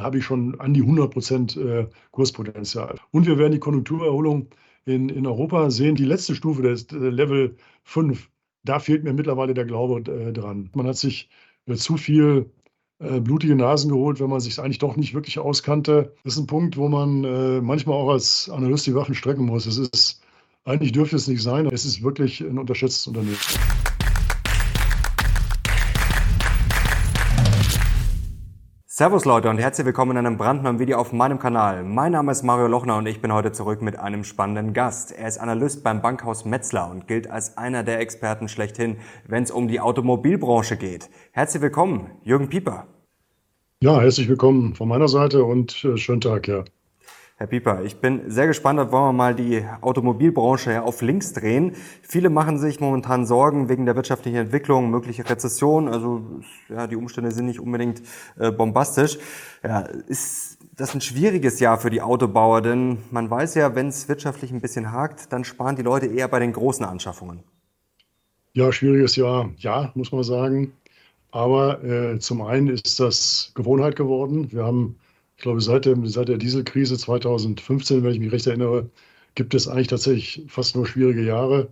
habe ich schon an die 100 Prozent äh, Kurspotenzial. Und wir werden die Konjunkturerholung in, in Europa sehen. Die letzte Stufe, das äh, Level 5, da fehlt mir mittlerweile der Glaube äh, dran. Man hat sich zu viel blutige Nasen geholt, wenn man sich eigentlich doch nicht wirklich auskannte. Das ist ein Punkt, wo man manchmal auch als Analyst die Waffen strecken muss. Es ist, eigentlich dürfte es nicht sein. Es ist wirklich ein unterschätztes Unternehmen. Servus Leute und herzlich willkommen in einem brandneuen Video auf meinem Kanal. Mein Name ist Mario Lochner und ich bin heute zurück mit einem spannenden Gast. Er ist Analyst beim Bankhaus Metzler und gilt als einer der Experten schlechthin, wenn es um die Automobilbranche geht. Herzlich willkommen, Jürgen Pieper. Ja, herzlich willkommen von meiner Seite und äh, schönen Tag, ja. Herr Pieper, ich bin sehr gespannt, wollen wir mal die Automobilbranche auf links drehen. Viele machen sich momentan Sorgen wegen der wirtschaftlichen Entwicklung, mögliche Rezession. Also ja, die Umstände sind nicht unbedingt äh, bombastisch. Ja, ist das ein schwieriges Jahr für die Autobauer, denn man weiß ja, wenn es wirtschaftlich ein bisschen hakt, dann sparen die Leute eher bei den großen Anschaffungen. Ja, schwieriges Jahr, ja, muss man sagen. Aber äh, zum einen ist das Gewohnheit geworden. Wir haben ich glaube, seit, dem, seit der Dieselkrise 2015, wenn ich mich recht erinnere, gibt es eigentlich tatsächlich fast nur schwierige Jahre.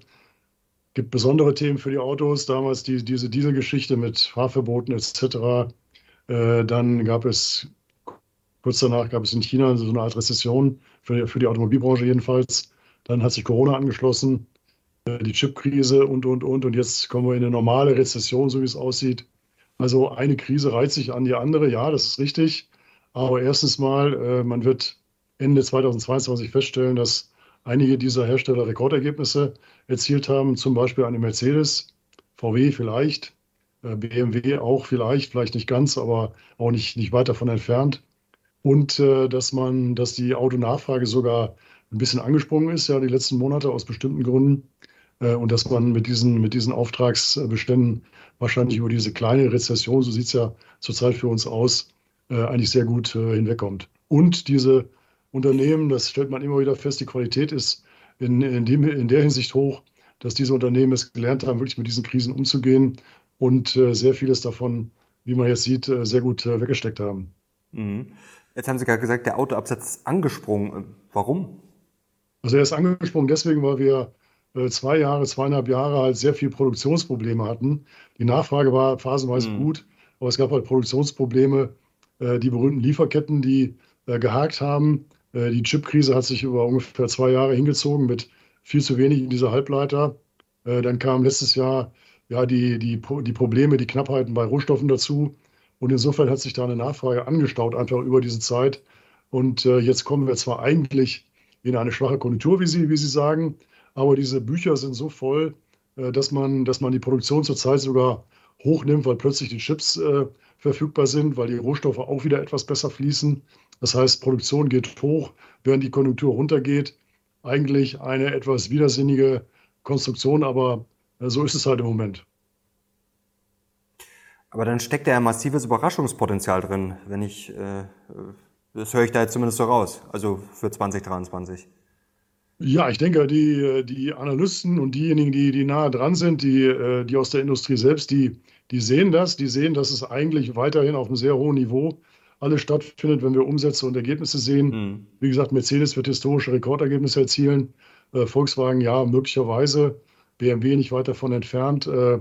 Es gibt besondere Themen für die Autos. Damals die, diese Dieselgeschichte mit Fahrverboten etc. Äh, dann gab es, kurz danach gab es in China so eine Art Rezession, für, für die Automobilbranche jedenfalls. Dann hat sich Corona angeschlossen, äh, die Chipkrise und, und, und. Und jetzt kommen wir in eine normale Rezession, so wie es aussieht. Also eine Krise reiht sich an die andere. Ja, das ist richtig. Aber erstens mal, äh, man wird Ende 2022 feststellen, dass einige dieser Hersteller Rekordergebnisse erzielt haben, zum Beispiel eine Mercedes, VW vielleicht, äh, BMW auch vielleicht, vielleicht nicht ganz, aber auch nicht, nicht weit davon entfernt. Und äh, dass man, dass die Autonachfrage sogar ein bisschen angesprungen ist, ja, die letzten Monate aus bestimmten Gründen. Und dass man mit diesen, mit diesen Auftragsbeständen wahrscheinlich über diese kleine Rezession, so sieht es ja zurzeit für uns aus, äh, eigentlich sehr gut äh, hinwegkommt. Und diese Unternehmen, das stellt man immer wieder fest, die Qualität ist in, in, dem, in der Hinsicht hoch, dass diese Unternehmen es gelernt haben, wirklich mit diesen Krisen umzugehen und äh, sehr vieles davon, wie man jetzt sieht, sehr gut weggesteckt haben. Mhm. Jetzt haben Sie gerade gesagt, der Autoabsatz ist angesprungen. Warum? Also er ist angesprungen deswegen, weil wir zwei Jahre, zweieinhalb Jahre halt sehr viel Produktionsprobleme hatten. Die Nachfrage war phasenweise mhm. gut, aber es gab halt Produktionsprobleme, die berühmten Lieferketten, die äh, gehakt haben. Äh, die Chipkrise hat sich über ungefähr zwei Jahre hingezogen mit viel zu wenig in dieser Halbleiter. dann kam letztes Jahr ja, die, die, die Probleme, die Knappheiten bei Rohstoffen dazu. Und insofern hat sich da eine Nachfrage angestaut, einfach über diese Zeit. Und jetzt kommen wir zwar eigentlich in eine schwache Konjunktur, wie Sie, wie Sie sagen, aber diese Bücher sind so voll, dass man, dass man die Produktion zurzeit sogar hochnimmt, weil plötzlich die Chips äh, verfügbar sind, weil die Rohstoffe auch wieder etwas besser fließen. Das heißt, Produktion geht hoch, während die Konjunktur runtergeht. Eigentlich eine etwas widersinnige Konstruktion, aber äh, so ist es halt im Moment. Aber dann steckt ja ein massives Überraschungspotenzial drin, wenn ich, äh, das höre ich da jetzt zumindest so raus, also für 2023. Ja, ich denke, die, die Analysten und diejenigen, die, die nahe dran sind, die, äh, die aus der Industrie selbst, die, die sehen das, die sehen, dass es eigentlich weiterhin auf einem sehr hohen Niveau alles stattfindet, wenn wir Umsätze und Ergebnisse sehen. Mhm. Wie gesagt, Mercedes wird historische Rekordergebnisse erzielen, äh, Volkswagen ja möglicherweise, BMW nicht weit davon entfernt. Äh,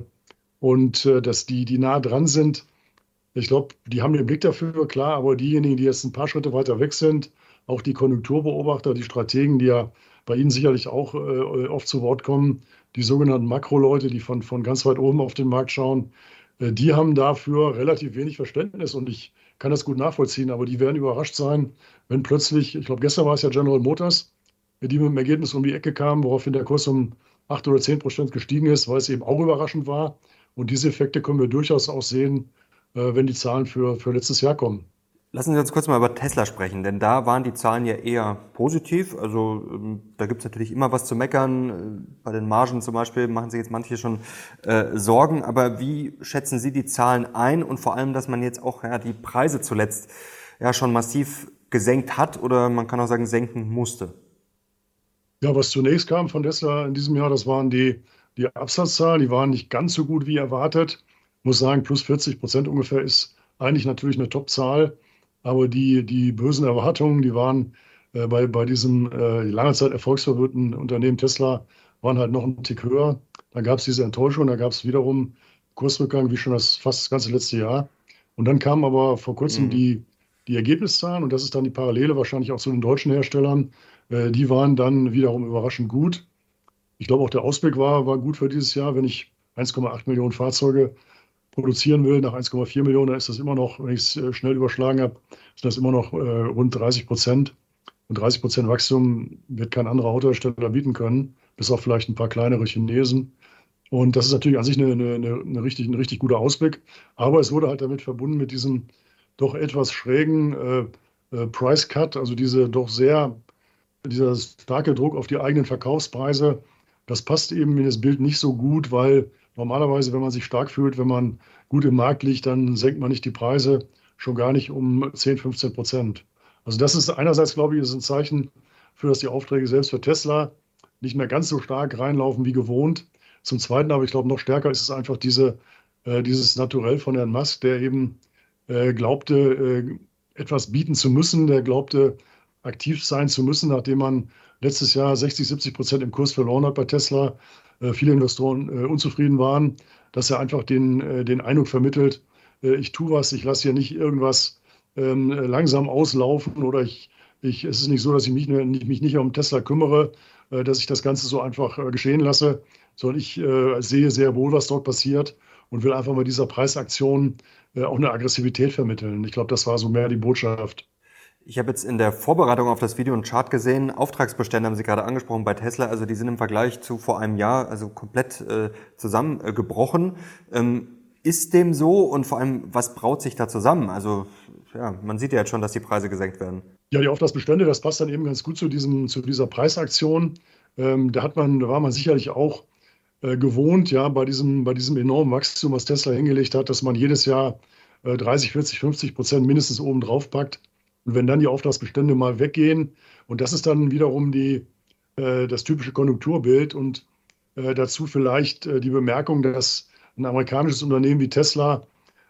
und äh, dass die, die nah dran sind, ich glaube, die haben den Blick dafür, klar, aber diejenigen, die jetzt ein paar Schritte weiter weg sind, auch die Konjunkturbeobachter, die Strategen, die ja bei Ihnen sicherlich auch äh, oft zu Wort kommen, die sogenannten Makroleute, die von, von ganz weit oben auf den Markt schauen, die haben dafür relativ wenig Verständnis und ich kann das gut nachvollziehen, aber die werden überrascht sein, wenn plötzlich, ich glaube, gestern war es ja General Motors, die mit dem Ergebnis um die Ecke kamen, woraufhin der Kurs um 8 oder 10 Prozent gestiegen ist, weil es eben auch überraschend war. Und diese Effekte können wir durchaus auch sehen, äh, wenn die Zahlen für, für letztes Jahr kommen. Lassen Sie uns kurz mal über Tesla sprechen, denn da waren die Zahlen ja eher positiv. Also ähm, da gibt es natürlich immer was zu meckern. Äh, bei den Margen zum Beispiel machen sich jetzt manche schon äh, Sorgen. Aber wie schätzen Sie die Zahlen ein und vor allem, dass man jetzt auch ja, die Preise zuletzt ja schon massiv gesenkt hat oder man kann auch sagen senken musste? Ja, was zunächst kam von Tesla in diesem Jahr, das waren die, die Absatzzahlen. Die waren nicht ganz so gut wie erwartet. Ich muss sagen, plus 40 Prozent ungefähr ist eigentlich natürlich eine Top-Zahl. Aber die, die bösen Erwartungen, die waren äh, bei, bei diesem äh, lange Zeit erfolgsverwirrten Unternehmen Tesla, waren halt noch ein Tick höher. Dann gab es diese Enttäuschung, da gab es wiederum Kursrückgang, wie schon das fast das ganze letzte Jahr. Und dann kamen aber vor kurzem mhm. die, die Ergebniszahlen, und das ist dann die Parallele wahrscheinlich auch zu den deutschen Herstellern, äh, die waren dann wiederum überraschend gut. Ich glaube, auch der Ausblick war, war gut für dieses Jahr. Wenn ich 1,8 Millionen Fahrzeuge produzieren will, nach 1,4 Millionen, dann ist das immer noch, wenn ich es äh, schnell überschlagen habe, ist das immer noch äh, rund 30 Prozent. Und 30 Prozent Wachstum wird kein anderer Autohersteller bieten können, bis auf vielleicht ein paar kleinere Chinesen. Und das ist natürlich an sich eine, eine, eine richtig, ein richtig guter Ausblick. Aber es wurde halt damit verbunden mit diesem doch etwas schrägen äh, äh, Price Cut, also diese doch sehr, dieser starke Druck auf die eigenen Verkaufspreise. Das passt eben in das Bild nicht so gut, weil normalerweise, wenn man sich stark fühlt, wenn man gut im Markt liegt, dann senkt man nicht die Preise, schon gar nicht um 10, 15 Prozent. Also das ist einerseits, glaube ich, ist ein Zeichen für, dass die Aufträge selbst für Tesla nicht mehr ganz so stark reinlaufen wie gewohnt. Zum Zweiten aber, ich glaube, noch stärker ist es einfach diese, äh, dieses Naturell von Herrn Musk, der eben äh, glaubte, äh, etwas bieten zu müssen, der glaubte, aktiv sein zu müssen, nachdem man letztes Jahr 60, 70 Prozent im Kurs verloren hat bei Tesla, viele Investoren äh, unzufrieden waren, dass er einfach den, äh, den Eindruck vermittelt, ich tue was, ich lasse hier nicht irgendwas ähm, langsam auslaufen oder ich, ich, es ist nicht so, dass ich mich, mich nicht um Tesla kümmere, dass ich das Ganze so einfach geschehen lasse, sondern ich sehe sehr wohl, was dort passiert und will einfach mit dieser Preisaktion auch eine Aggressivität vermitteln. Ich glaube, das war so mehr die Botschaft. Ich habe jetzt in der Vorbereitung auf das Video einen Chart gesehen. Auftragsbestände haben Sie gerade angesprochen bei Tesla. Also die sind im Vergleich zu vor einem Jahr also komplett äh, zusammengebrochen. Ähm, ist dem so und vor allem, was braut sich da zusammen? Also ja, man sieht ja jetzt schon, dass die Preise gesenkt werden. Ja, die Auftragsbestände, das passt dann eben ganz gut zu, diesem, zu dieser Preisaktion. Ähm, da, hat man, da war man sicherlich auch äh, gewohnt, ja, bei diesem, bei diesem enormen Wachstum, was Tesla hingelegt hat, dass man jedes Jahr äh, 30, 40, 50 Prozent mindestens oben drauf packt. Und wenn dann die Auftragsbestände mal weggehen, und das ist dann wiederum die, äh, das typische Konjunkturbild und äh, dazu vielleicht äh, die Bemerkung, dass ein amerikanisches Unternehmen wie Tesla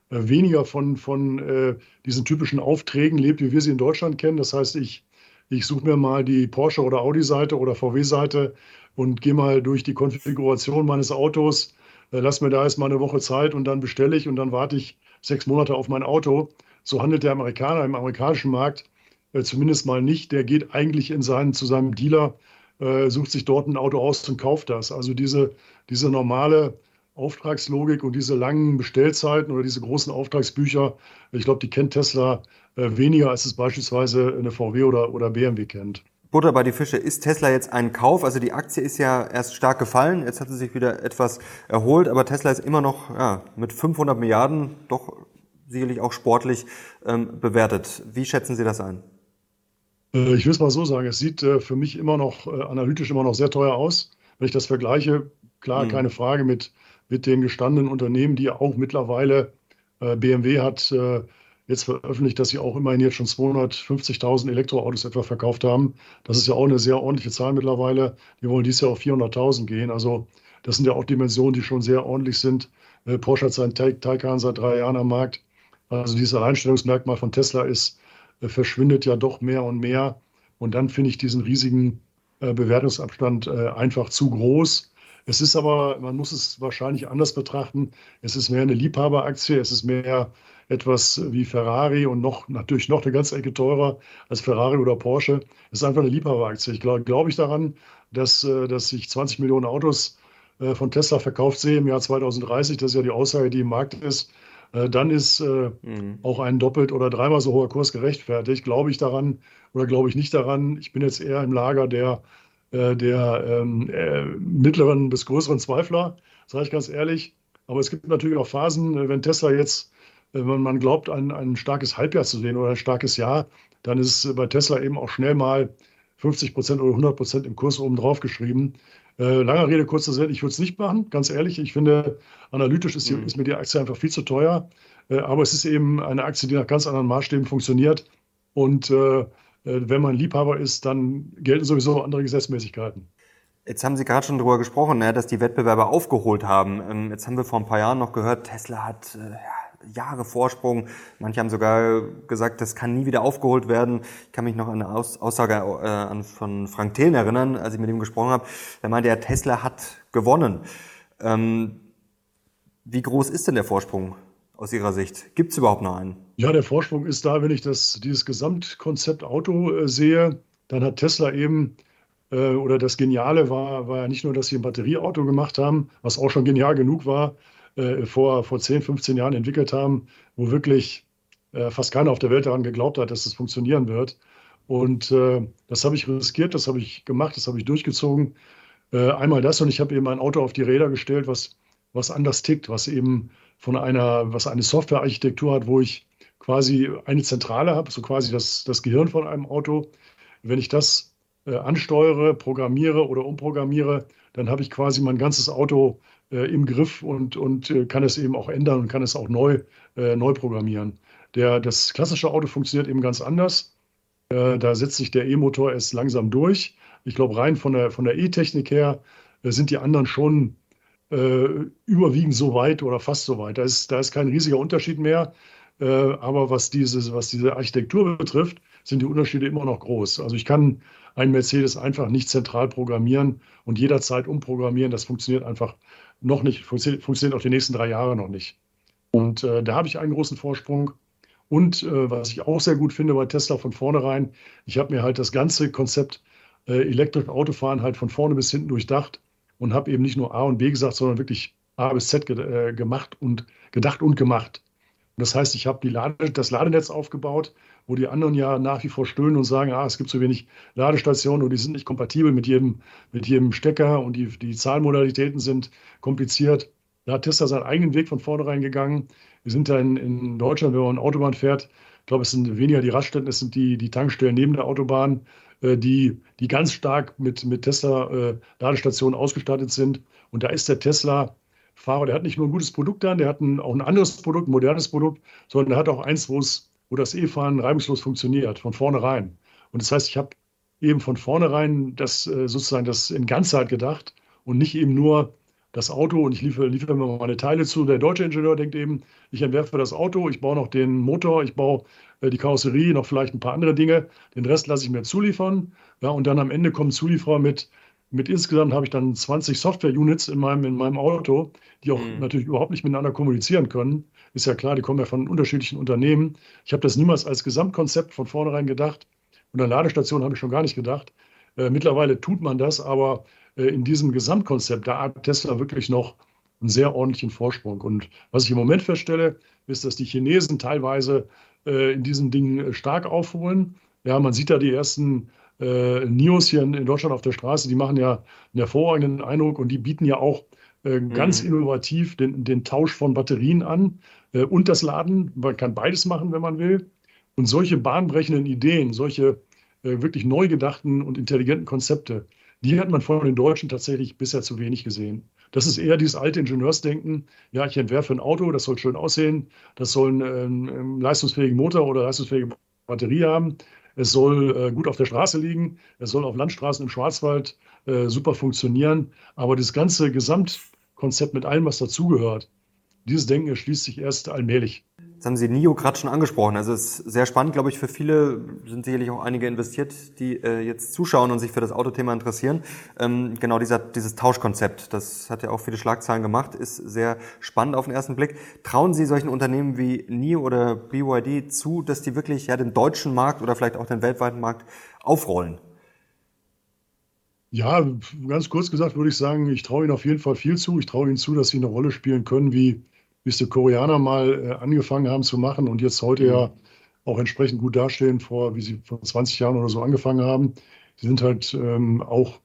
äh, weniger von, von äh, diesen typischen Aufträgen lebt, wie wir sie in Deutschland kennen. Das heißt, ich, ich suche mir mal die Porsche- oder Audi-Seite oder VW-Seite und gehe mal durch die Konfiguration meines Autos, äh, lass mir da erst mal eine Woche Zeit und dann bestelle ich und dann warte ich sechs Monate auf mein Auto. So handelt der Amerikaner im amerikanischen Markt äh, zumindest mal nicht. Der geht eigentlich in seinen, zu seinem Dealer, äh, sucht sich dort ein Auto aus und kauft das. Also diese, diese normale Auftragslogik und diese langen Bestellzeiten oder diese großen Auftragsbücher, ich glaube, die kennt Tesla äh, weniger, als es beispielsweise eine VW oder, oder BMW kennt. Butter bei die Fische. Ist Tesla jetzt ein Kauf? Also die Aktie ist ja erst stark gefallen, jetzt hat sie sich wieder etwas erholt, aber Tesla ist immer noch ja, mit 500 Milliarden doch sicherlich auch sportlich ähm, bewertet. Wie schätzen Sie das ein? Äh, ich will es mal so sagen, es sieht äh, für mich immer noch äh, analytisch immer noch sehr teuer aus. Wenn ich das vergleiche, klar, mhm. keine Frage mit, mit den gestandenen Unternehmen, die auch mittlerweile BMW hat jetzt veröffentlicht, dass sie auch immerhin jetzt schon 250.000 Elektroautos etwa verkauft haben. Das ist ja auch eine sehr ordentliche Zahl mittlerweile. Die wollen dieses Jahr auf 400.000 gehen. Also das sind ja auch Dimensionen, die schon sehr ordentlich sind. Porsche hat seinen Taycan seit drei Jahren am Markt. Also dieses Alleinstellungsmerkmal von Tesla ist, äh, verschwindet ja doch mehr und mehr. Und dann finde ich diesen riesigen äh, Bewertungsabstand äh, einfach zu groß. Es ist aber, man muss es wahrscheinlich anders betrachten. Es ist mehr eine Liebhaberaktie, es ist mehr etwas wie Ferrari und noch natürlich noch eine ganze Ecke teurer als Ferrari oder Porsche. Es ist einfach eine Liebhaberaktie. Ich glaube glaub ich daran, dass, dass ich 20 Millionen Autos von Tesla verkauft sehe im Jahr 2030. Das ist ja die Aussage, die im Markt ist. Äh, dann ist äh, mhm. auch ein doppelt oder dreimal so hoher Kurs gerechtfertigt. Glaube ich daran oder glaube ich nicht daran? Ich bin jetzt eher im Lager der, äh, der ähm, äh, mittleren bis größeren Zweifler, sage ich ganz ehrlich. Aber es gibt natürlich auch Phasen, äh, wenn Tesla jetzt, wenn man glaubt, ein, ein starkes Halbjahr zu sehen oder ein starkes Jahr, dann ist bei Tesla eben auch schnell mal 50 Prozent oder 100 Prozent im Kurs oben drauf geschrieben. Äh, langer Rede, kurzer Sinn, ich würde es nicht machen, ganz ehrlich. Ich finde, analytisch ist, die, mhm. ist, mir die Aktie einfach viel zu teuer. Äh, aber es ist eben eine Aktie, die nach ganz anderen Maßstäben funktioniert. Und äh, äh, wenn man Liebhaber ist, dann gelten sowieso andere Gesetzmäßigkeiten. Jetzt haben Sie gerade schon darüber gesprochen, ne, dass die Wettbewerber aufgeholt haben. Ähm, jetzt haben wir vor ein paar Jahren noch gehört, Tesla hat Jahre Vorsprung. Manche haben sogar gesagt, das kann nie wieder aufgeholt werden. Ich kann mich noch an eine Aussage äh, von Frank Thelen erinnern, als ich mit ihm gesprochen habe. Er meinte, ja, Tesla hat gewonnen. Ähm, wie groß ist denn der Vorsprung aus Ihrer Sicht? Gibt es überhaupt noch einen? Ja, der Vorsprung ist da, wenn ich das, dieses Gesamtkonzept Auto äh, sehe, dann hat Tesla eben, äh, oder das Geniale war, war ja nicht nur, dass sie ein Batterieauto gemacht haben, was auch schon genial genug war, äh, vor, vor 10, 15 Jahren entwickelt haben, wo wirklich äh, fast keiner auf der Welt daran geglaubt hat, dass es funktionieren wird. Und äh, das habe ich riskiert, das habe ich gemacht, das habe ich durchgezogen. Äh, einmal das und ich habe eben ein Auto auf die Räder gestellt, was, was anders tickt, was eben von einer, was eine Softwarearchitektur hat, wo ich quasi eine Zentrale habe, so quasi das, das Gehirn von einem Auto. Wenn ich das äh, ansteuere, programmiere oder umprogrammiere, dann habe ich quasi mein ganzes Auto äh, im Griff und, und äh, kann es eben auch ändern und kann es auch neu, äh, neu programmieren. Der, das klassische Auto funktioniert eben ganz anders. Äh, da setzt sich der E-Motor erst langsam durch. Ich glaube, rein von der, von der E-Technik her äh, sind die anderen schon äh, überwiegend so weit oder fast so weit. Da ist, da ist kein riesiger Unterschied mehr. Aber was, dieses, was diese Architektur betrifft, sind die Unterschiede immer noch groß. Also ich kann einen Mercedes einfach nicht zentral programmieren und jederzeit umprogrammieren. Das funktioniert einfach noch nicht, funktioniert, funktioniert auch die nächsten drei Jahre noch nicht. Und äh, da habe ich einen großen Vorsprung. Und äh, was ich auch sehr gut finde bei Tesla von vornherein, ich habe mir halt das ganze Konzept äh, elektrisch Autofahren halt von vorne bis hinten durchdacht und habe eben nicht nur A und B gesagt, sondern wirklich A bis Z ge äh, gemacht und gedacht und gemacht. Das heißt, ich habe Lade, das Ladenetz aufgebaut, wo die anderen ja nach wie vor stöhnen und sagen, ah, es gibt so wenig Ladestationen und die sind nicht kompatibel mit jedem, mit jedem Stecker und die, die Zahlmodalitäten sind kompliziert. Da hat Tesla seinen eigenen Weg von vornherein gegangen. Wir sind da in, in Deutschland, wenn man Autobahn fährt, ich glaube, es sind weniger die Raststätten, es sind die, die Tankstellen neben der Autobahn, äh, die, die ganz stark mit, mit Tesla-Ladestationen äh, ausgestattet sind. Und da ist der Tesla-Fahrer, der hat nicht nur ein gutes Produkt dann, der hat ein, auch ein anderes Produkt, ein modernes Produkt, sondern der hat auch eins, wo es wo das E-Fahren reibungslos funktioniert, von vornherein. Und das heißt, ich habe eben von vornherein das äh, sozusagen das in Ganzheit gedacht und nicht eben nur das Auto und ich liefere, liefere mir meine Teile zu. Der deutsche Ingenieur denkt eben, ich entwerfe das Auto, ich baue noch den Motor, ich baue äh, die Karosserie, noch vielleicht ein paar andere Dinge. Den Rest lasse ich mir zuliefern. Ja, und dann am Ende kommen Zulieferer mit, mit insgesamt habe ich dann 20 Software-Units in meinem, in meinem Auto, die auch mhm. natürlich überhaupt nicht miteinander kommunizieren können. Ist ja klar, die kommen ja von unterschiedlichen Unternehmen. Ich habe das niemals als Gesamtkonzept von vornherein gedacht. Und an Ladestation habe ich schon gar nicht gedacht. Äh, mittlerweile tut man das, aber äh, in diesem Gesamtkonzept, da hat Tesla wirklich noch einen sehr ordentlichen Vorsprung. Und was ich im Moment feststelle, ist, dass die Chinesen teilweise äh, in diesen Dingen äh, stark aufholen. Ja, man sieht da die ersten äh, NIOs hier in, in, Deutschland auf der Straße, die machen ja einen hervorragenden Eindruck und die bieten ja auch äh, ganz mhm. innovativ den, den, Tausch von Batterien an äh, und das Laden. Man kann beides machen, wenn man will. Und solche bahnbrechenden Ideen, solche äh, wirklich neu gedachten und intelligenten Konzepte, die hat man von den Deutschen tatsächlich bisher zu wenig gesehen. Das ist eher dieses alte Ingenieursdenken. Ja, ich entwerfe ein Auto, das soll schön aussehen, das soll einen, einen ähm, leistungsfähigen Motor oder leistungsfähige Batterie haben. Es soll äh, gut auf der Straße liegen. Es soll auf Landstraßen im Schwarzwald äh, super funktionieren. Aber das ganze Gesamtkonzept mit allem, was dazugehört, dieses Denken erschließt sich erst allmählich. Jetzt haben Sie NIO gerade schon angesprochen. Also es ist sehr spannend, glaube ich, für viele sind sicherlich auch einige investiert, die äh, jetzt zuschauen und sich für das Autothema interessieren. Ähm, genau dieser, dieses Tauschkonzept, das hat ja auch viele Schlagzeilen gemacht, ist sehr spannend auf den ersten Blick. Trauen Sie solchen Unternehmen wie NIO oder BYD zu, dass die wirklich ja den deutschen Markt oder vielleicht auch den weltweiten Markt aufrollen? Ja, ganz kurz gesagt würde ich sagen, ich traue Ihnen auf jeden Fall viel zu. Ich traue Ihnen zu, dass Sie eine Rolle spielen können, wie wie es die Koreaner mal äh, angefangen haben zu machen und jetzt heute ja auch entsprechend gut dastehen, vor, wie sie vor 20 Jahren oder so angefangen haben. Die sind halt ähm, auch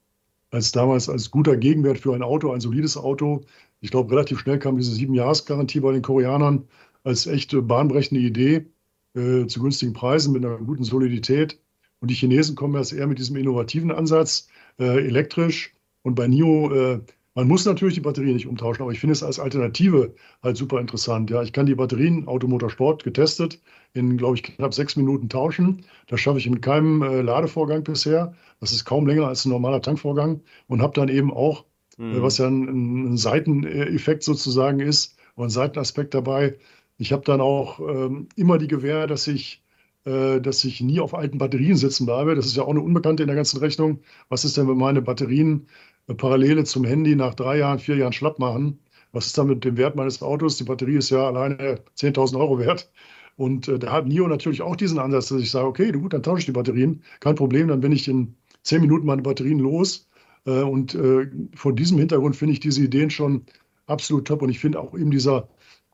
als damals als guter Gegenwert für ein Auto, ein solides Auto. Ich glaube, relativ schnell kam diese Sieben-Jahres-Garantie bei den Koreanern als echte bahnbrechende Idee äh, zu günstigen Preisen mit einer guten Solidität. Und die Chinesen kommen jetzt eher mit diesem innovativen Ansatz, äh, elektrisch. Und bei NIO äh, man muss natürlich die Batterie nicht umtauschen, aber ich finde es als Alternative halt super interessant. Ja, ich kann die Batterien Automotor Sport getestet in, glaube ich, knapp sechs Minuten tauschen. Das schaffe ich mit keinem äh, Ladevorgang bisher. Das ist kaum länger als ein normaler Tankvorgang und habe dann eben auch, äh, mhm. äh, was ja ein, ein, Seiteneffekt sozusagen ist, oder ein Seitenaspekt dabei, Ich habe dann auch ähm, immer die Gewähr, dass ich, äh, dass ich nie auf alten Batterien sitzen bleibe. Das ist ja auch eine Unbekannte in der ganzen Rechnung. Was ist denn, wenn meine Batterien Parallele zum Handy nach drei Jahren, vier Jahren schlapp machen? Was ist dann mit dem Wert meines Autos? Die Batterie ist ja alleine 10.000 Euro wert. Und äh, da hat NIO natürlich auch diesen Ansatz, dass ich sage, okay, gut, dann tausche ich die Batterien. Kein Problem, dann bin ich in zehn Minuten meine Batterien los. Äh, und äh, vor diesem Hintergrund finde ich diese Ideen schon absolut top. Und ich finde auch eben dieser,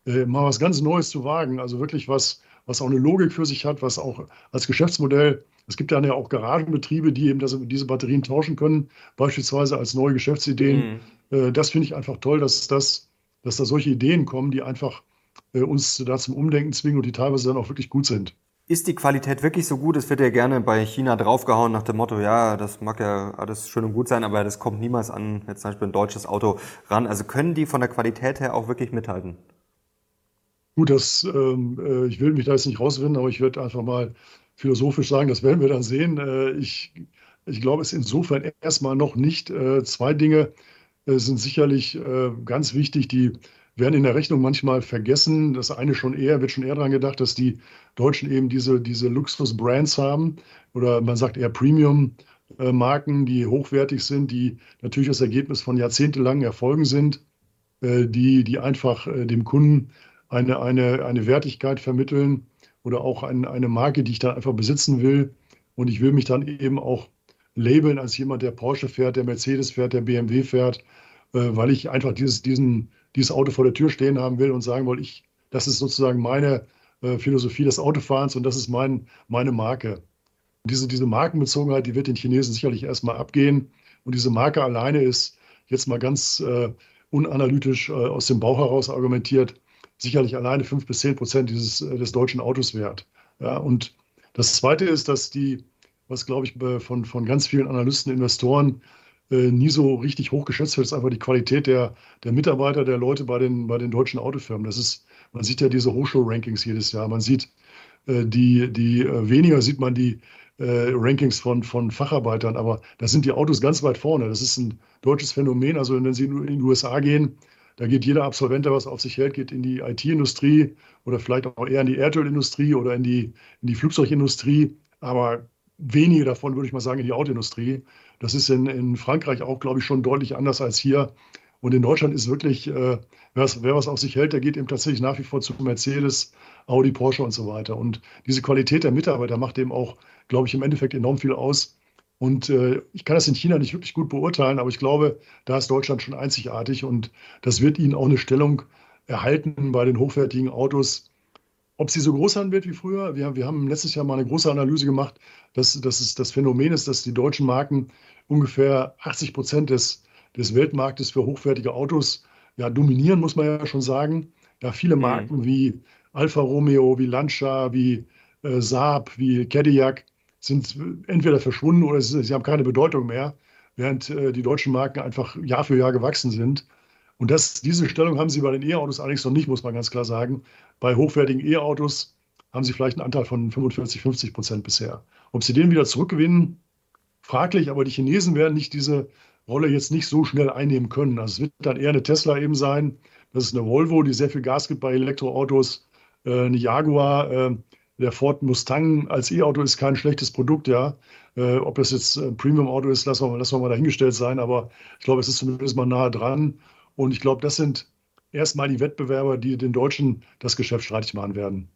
äh, mal was ganz Neues zu wagen, also wirklich was, was auch eine Logik für sich hat, was auch als Geschäftsmodell, es gibt dann ja auch Garagenbetriebe, die eben das, diese Batterien tauschen können, beispielsweise als neue Geschäftsideen. Mhm. Äh, das finde ich einfach toll, dass, das, dass da solche Ideen kommen, die einfach äh, uns da zum Umdenken zwingen und die teilweise dann auch wirklich gut sind. Ist die Qualität wirklich so gut? Es wird ja gerne bei China draufgehauen nach dem Motto, ja, das mag ja alles schön und gut sein, aber das kommt niemals an jetzt zum Beispiel ein deutsches Auto ran. Also können die von der Qualität her auch wirklich mithalten? Gut, das, ähm, äh, ich will mich da jetzt nicht rausfinden, aber ich würde einfach mal philosophisch sagen, das werden wir dann sehen. Äh, ich, ich glaube, es ist insofern erstmal noch nicht. Äh, zwei Dinge äh, sind sicherlich ganz wichtig, die werden in der Rechnung manchmal vergessen. Das eine schon eher, wird schon eher daran gedacht, dass die Deutschen eben diese, diese Luxus-Brands haben oder man sagt eher Premium-Marken, die hochwertig sind, die natürlich das Ergebnis von jahrzehntelangen Erfolgen sind, die, die einfach dem Kunden eine, eine, eine Wertigkeit vermitteln oder auch ein, eine Marke, die ich dann einfach besitzen will. Und ich will mich dann eben auch labeln als jemand, der Porsche fährt, der Mercedes fährt, der BMW fährt, äh, weil ich einfach dieses, diesen, dieses Auto vor der Tür stehen haben will und sagen will, ich, das ist sozusagen meine äh, Philosophie des Autofahrens und das ist mein, meine Marke. Diese, diese Markenbezogenheit, die wird den Chinesen sicherlich erstmal abgehen. Und diese Marke alleine ist jetzt mal ganz äh, unanalytisch äh, aus dem Bauch heraus argumentiert, sicherlich alleine fünf bis zehn Prozent dieses, äh, des deutschen Autos wert. Ja, und das Zweite ist, dass die, was glaube ich von, von ganz vielen Analysten, Investoren äh, nie so richtig hochgeschätzt wird, ist einfach die Qualität der, der Mitarbeiter, der Leute bei den, bei den deutschen Autofirmen. Das ist, man sieht ja diese Hochschul-Rankings jedes Jahr. Man sieht äh, die, die äh, weniger sieht man die äh, Rankings von, von Facharbeitern, aber da sind die Autos ganz weit vorne. Das ist ein deutsches Phänomen. Also wenn Sie in die USA gehen, da geht jeder Absolvent, der was auf sich hält, geht in die IT-Industrie oder vielleicht auch eher in die Erdölindustrie oder in die, in die Flugzeugindustrie. Aber wenige davon, würde ich mal sagen, in die Autoindustrie. Das ist in, in Frankreich auch, glaube ich, schon deutlich anders als hier. Und in Deutschland ist wirklich, äh, wer, wer, was auf sich hält, der geht eben tatsächlich nach wie vor zu Mercedes, Audi, Porsche und so weiter. Und diese Qualität der Mitarbeiter macht eben auch, glaube ich, im Endeffekt enorm viel aus. Und äh, ich kann das in China nicht wirklich gut beurteilen, aber ich glaube, da ist Deutschland schon einzigartig und das wird ihnen auch eine Stellung erhalten bei den hochwertigen Autos, ob sie so groß sein wird wie früher, wir, wir haben letztes Jahr mal eine große Analyse gemacht, dass, dass es das Phänomen ist, dass die deutschen Marken ungefähr 80 Prozent des, des Weltmarktes für hochwertige Autos ja, dominieren, muss man ja schon sagen. Ja, viele mhm. Marken mhm. wie Alfa Romeo, wie Lancia, wie äh, Saab, wie Cadillac sind entweder verschwunden oder sie, haben keine Bedeutung mehr, während äh, die deutschen Marken einfach Jahr für Jahr gewachsen sind. Und das, diese Stellung haben sie bei den E-Autos allerdings noch nicht, muss man ganz klar sagen. Bei hochwertigen E-Autos haben sie vielleicht einen Anteil von 45, 50 Prozent bisher. Ob sie den wieder zurückgewinnen, fraglich, aber die Chinesen werden nicht diese Rolle jetzt nicht so schnell einnehmen können. Also es wird dann eher eine Tesla eben sein. Das ist eine Volvo, die sehr viel Gas gibt bei Elektroautos, äh, eine Jaguar. Äh, der Ford Mustang als E-Auto ist kein schlechtes Produkt, ja. Äh, ob das jetzt ein Premium-Auto ist, lassen wir, lassen wir mal dahingestellt sein, aber ich glaube, es ist zumindest mal nahe dran. Und ich glaube, das sind erstmal die Wettbewerber, die den Deutschen das Geschäft streitig machen werden.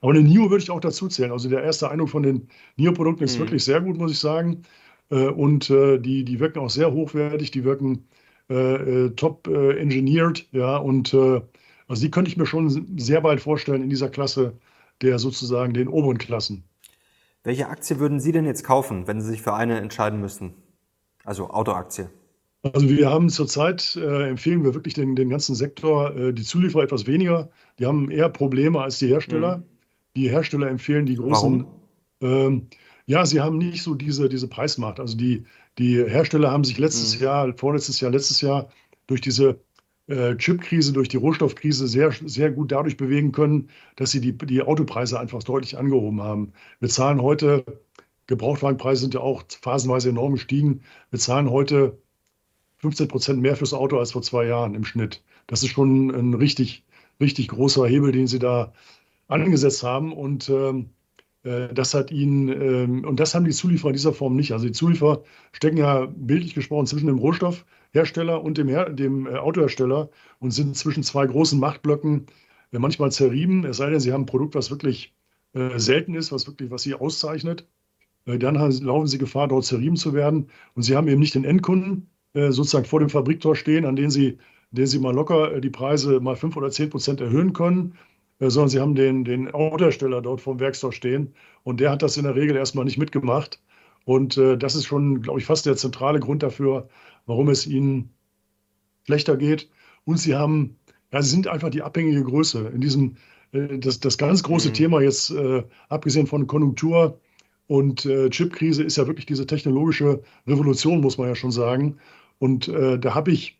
Aber eine NIO würde ich auch dazu zählen. Also der erste Eindruck von den NIO-Produkten ist mhm. wirklich sehr gut, muss ich sagen. Äh, und äh, die, die wirken auch sehr hochwertig, die wirken äh, top engineered, ja, und also die könnte ich mir schon sehr bald vorstellen in dieser Klasse der sozusagen den oberen Klassen. Welche Aktie würden Sie denn jetzt kaufen, wenn Sie sich für eine entscheiden müssten? Also Autoaktie. Also wir haben zurzeit, äh, empfehlen wir wirklich den, den ganzen Sektor, äh, die Zulieferer etwas weniger. Die haben eher Probleme als die Hersteller. Mhm. Die Hersteller empfehlen die großen. Ähm, ja, sie haben nicht so diese, diese Preismacht. Also die, die Hersteller haben sich letztes mhm. Jahr, vorletztes Jahr, letztes Jahr durch diese äh, Chipkrise, durch die Rohstoffkrise sehr, sehr gut dadurch bewegen können, dass sie die, die Autopreise einfach deutlich angehoben haben. Wir zahlen heute, Gebrauchtwagenpreise sind ja auch phasenweise enorm gestiegen. Wir zahlen heute 15 Prozent mehr fürs Auto als vor zwei Jahren im Schnitt. Das ist schon ein richtig richtig großer Hebel, den sie da angesetzt haben. Und ähm, äh, das hat ihnen, ähm, und das haben die Zulieferer in dieser Form nicht. Also die Zulieferer stecken ja bildlich gesprochen zwischen dem Rohstoffhersteller und dem, Her dem äh, Autohersteller und sind zwischen zwei großen Machtblöcken äh, manchmal zerrieben, es sei denn, sie haben ein Produkt, was wirklich äh, selten ist, was wirklich, was sie auszeichnet. Äh, dann laufen sie Gefahr, dort zerrieben zu werden. Und sie haben eben nicht den Endkunden äh, sozusagen vor dem Fabriktor stehen, an den sie, den sie mal locker die Preise mal fünf oder zehn Prozent erhöhen können, sondern sie haben den, den Autohersteller dort vom Werkstor stehen. Und der hat das in der Regel erstmal nicht mitgemacht. Und äh, das ist schon, glaube ich, fast der zentrale Grund dafür, warum es ihnen schlechter geht. Und sie haben, ja, sie sind einfach die abhängige Größe. In diesem, äh, das, das ganz große mhm. Thema jetzt, äh, abgesehen von Konjunktur und äh, Chipkrise, ist ja wirklich diese technologische Revolution, muss man ja schon sagen. Und äh, da habe ich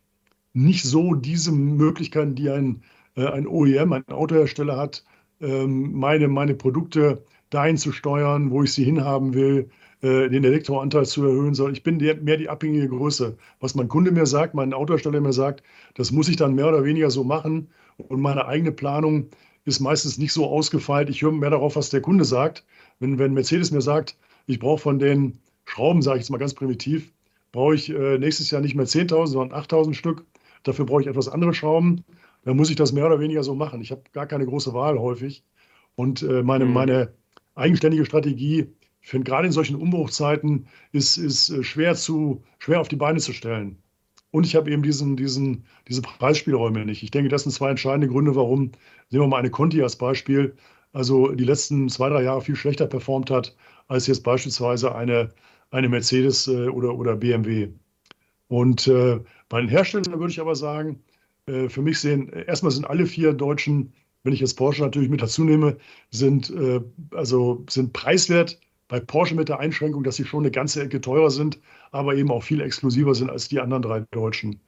nicht so diese Möglichkeiten, die ein äh, ein OEM, ein Autohersteller hat, ähm, meine, meine Produkte dahin zu steuern, wo ich sie hinhaben will, äh, den Elektroanteil zu erhöhen soll. Ich bin mehr die abhängige Größe. Was mein Kunde mir sagt, mein Autohersteller mir sagt, das muss ich dann mehr oder weniger so machen. Und meine eigene Planung ist meistens nicht so ausgefeilt. Ich höre mehr darauf, was der Kunde sagt. Wenn, wenn Mercedes mir sagt, ich brauche von den Schrauben, sage ich jetzt mal ganz primitiv, brauche ich äh, nächstes Jahr nicht mehr 10.000, sondern 8.000 Stück. Dafür brauche ich etwas andere Schrauben dann muss ich das mehr oder weniger so machen. Ich habe gar keine große Wahl häufig. Und äh, meine, mhm. meine eigenständige Strategie, ich finde gerade in solchen Umbruchzeiten, ist, ist äh, schwer, zu, schwer auf die Beine zu stellen. Und ich habe eben diesen, diesen, diese Preisspielräume nicht. Ich denke, das sind zwei entscheidende Gründe, warum, sehen wir mal eine Conti als Beispiel, also die letzten zwei, drei Jahre viel schlechter performt hat, als jetzt beispielsweise eine, eine Mercedes äh, oder, oder BMW. Und äh, bei den Herstellern würde ich aber sagen, äh, für mich sehen, erstmal sind alle vier Deutschen, wenn ich jetzt Porsche natürlich mit dazu nehme, sind, äh, also sind preiswert. Bei Porsche mit der Einschränkung, dass sie schon eine ganze Ecke teurer sind, aber eben auch viel exklusiver sind als die anderen drei Deutschen.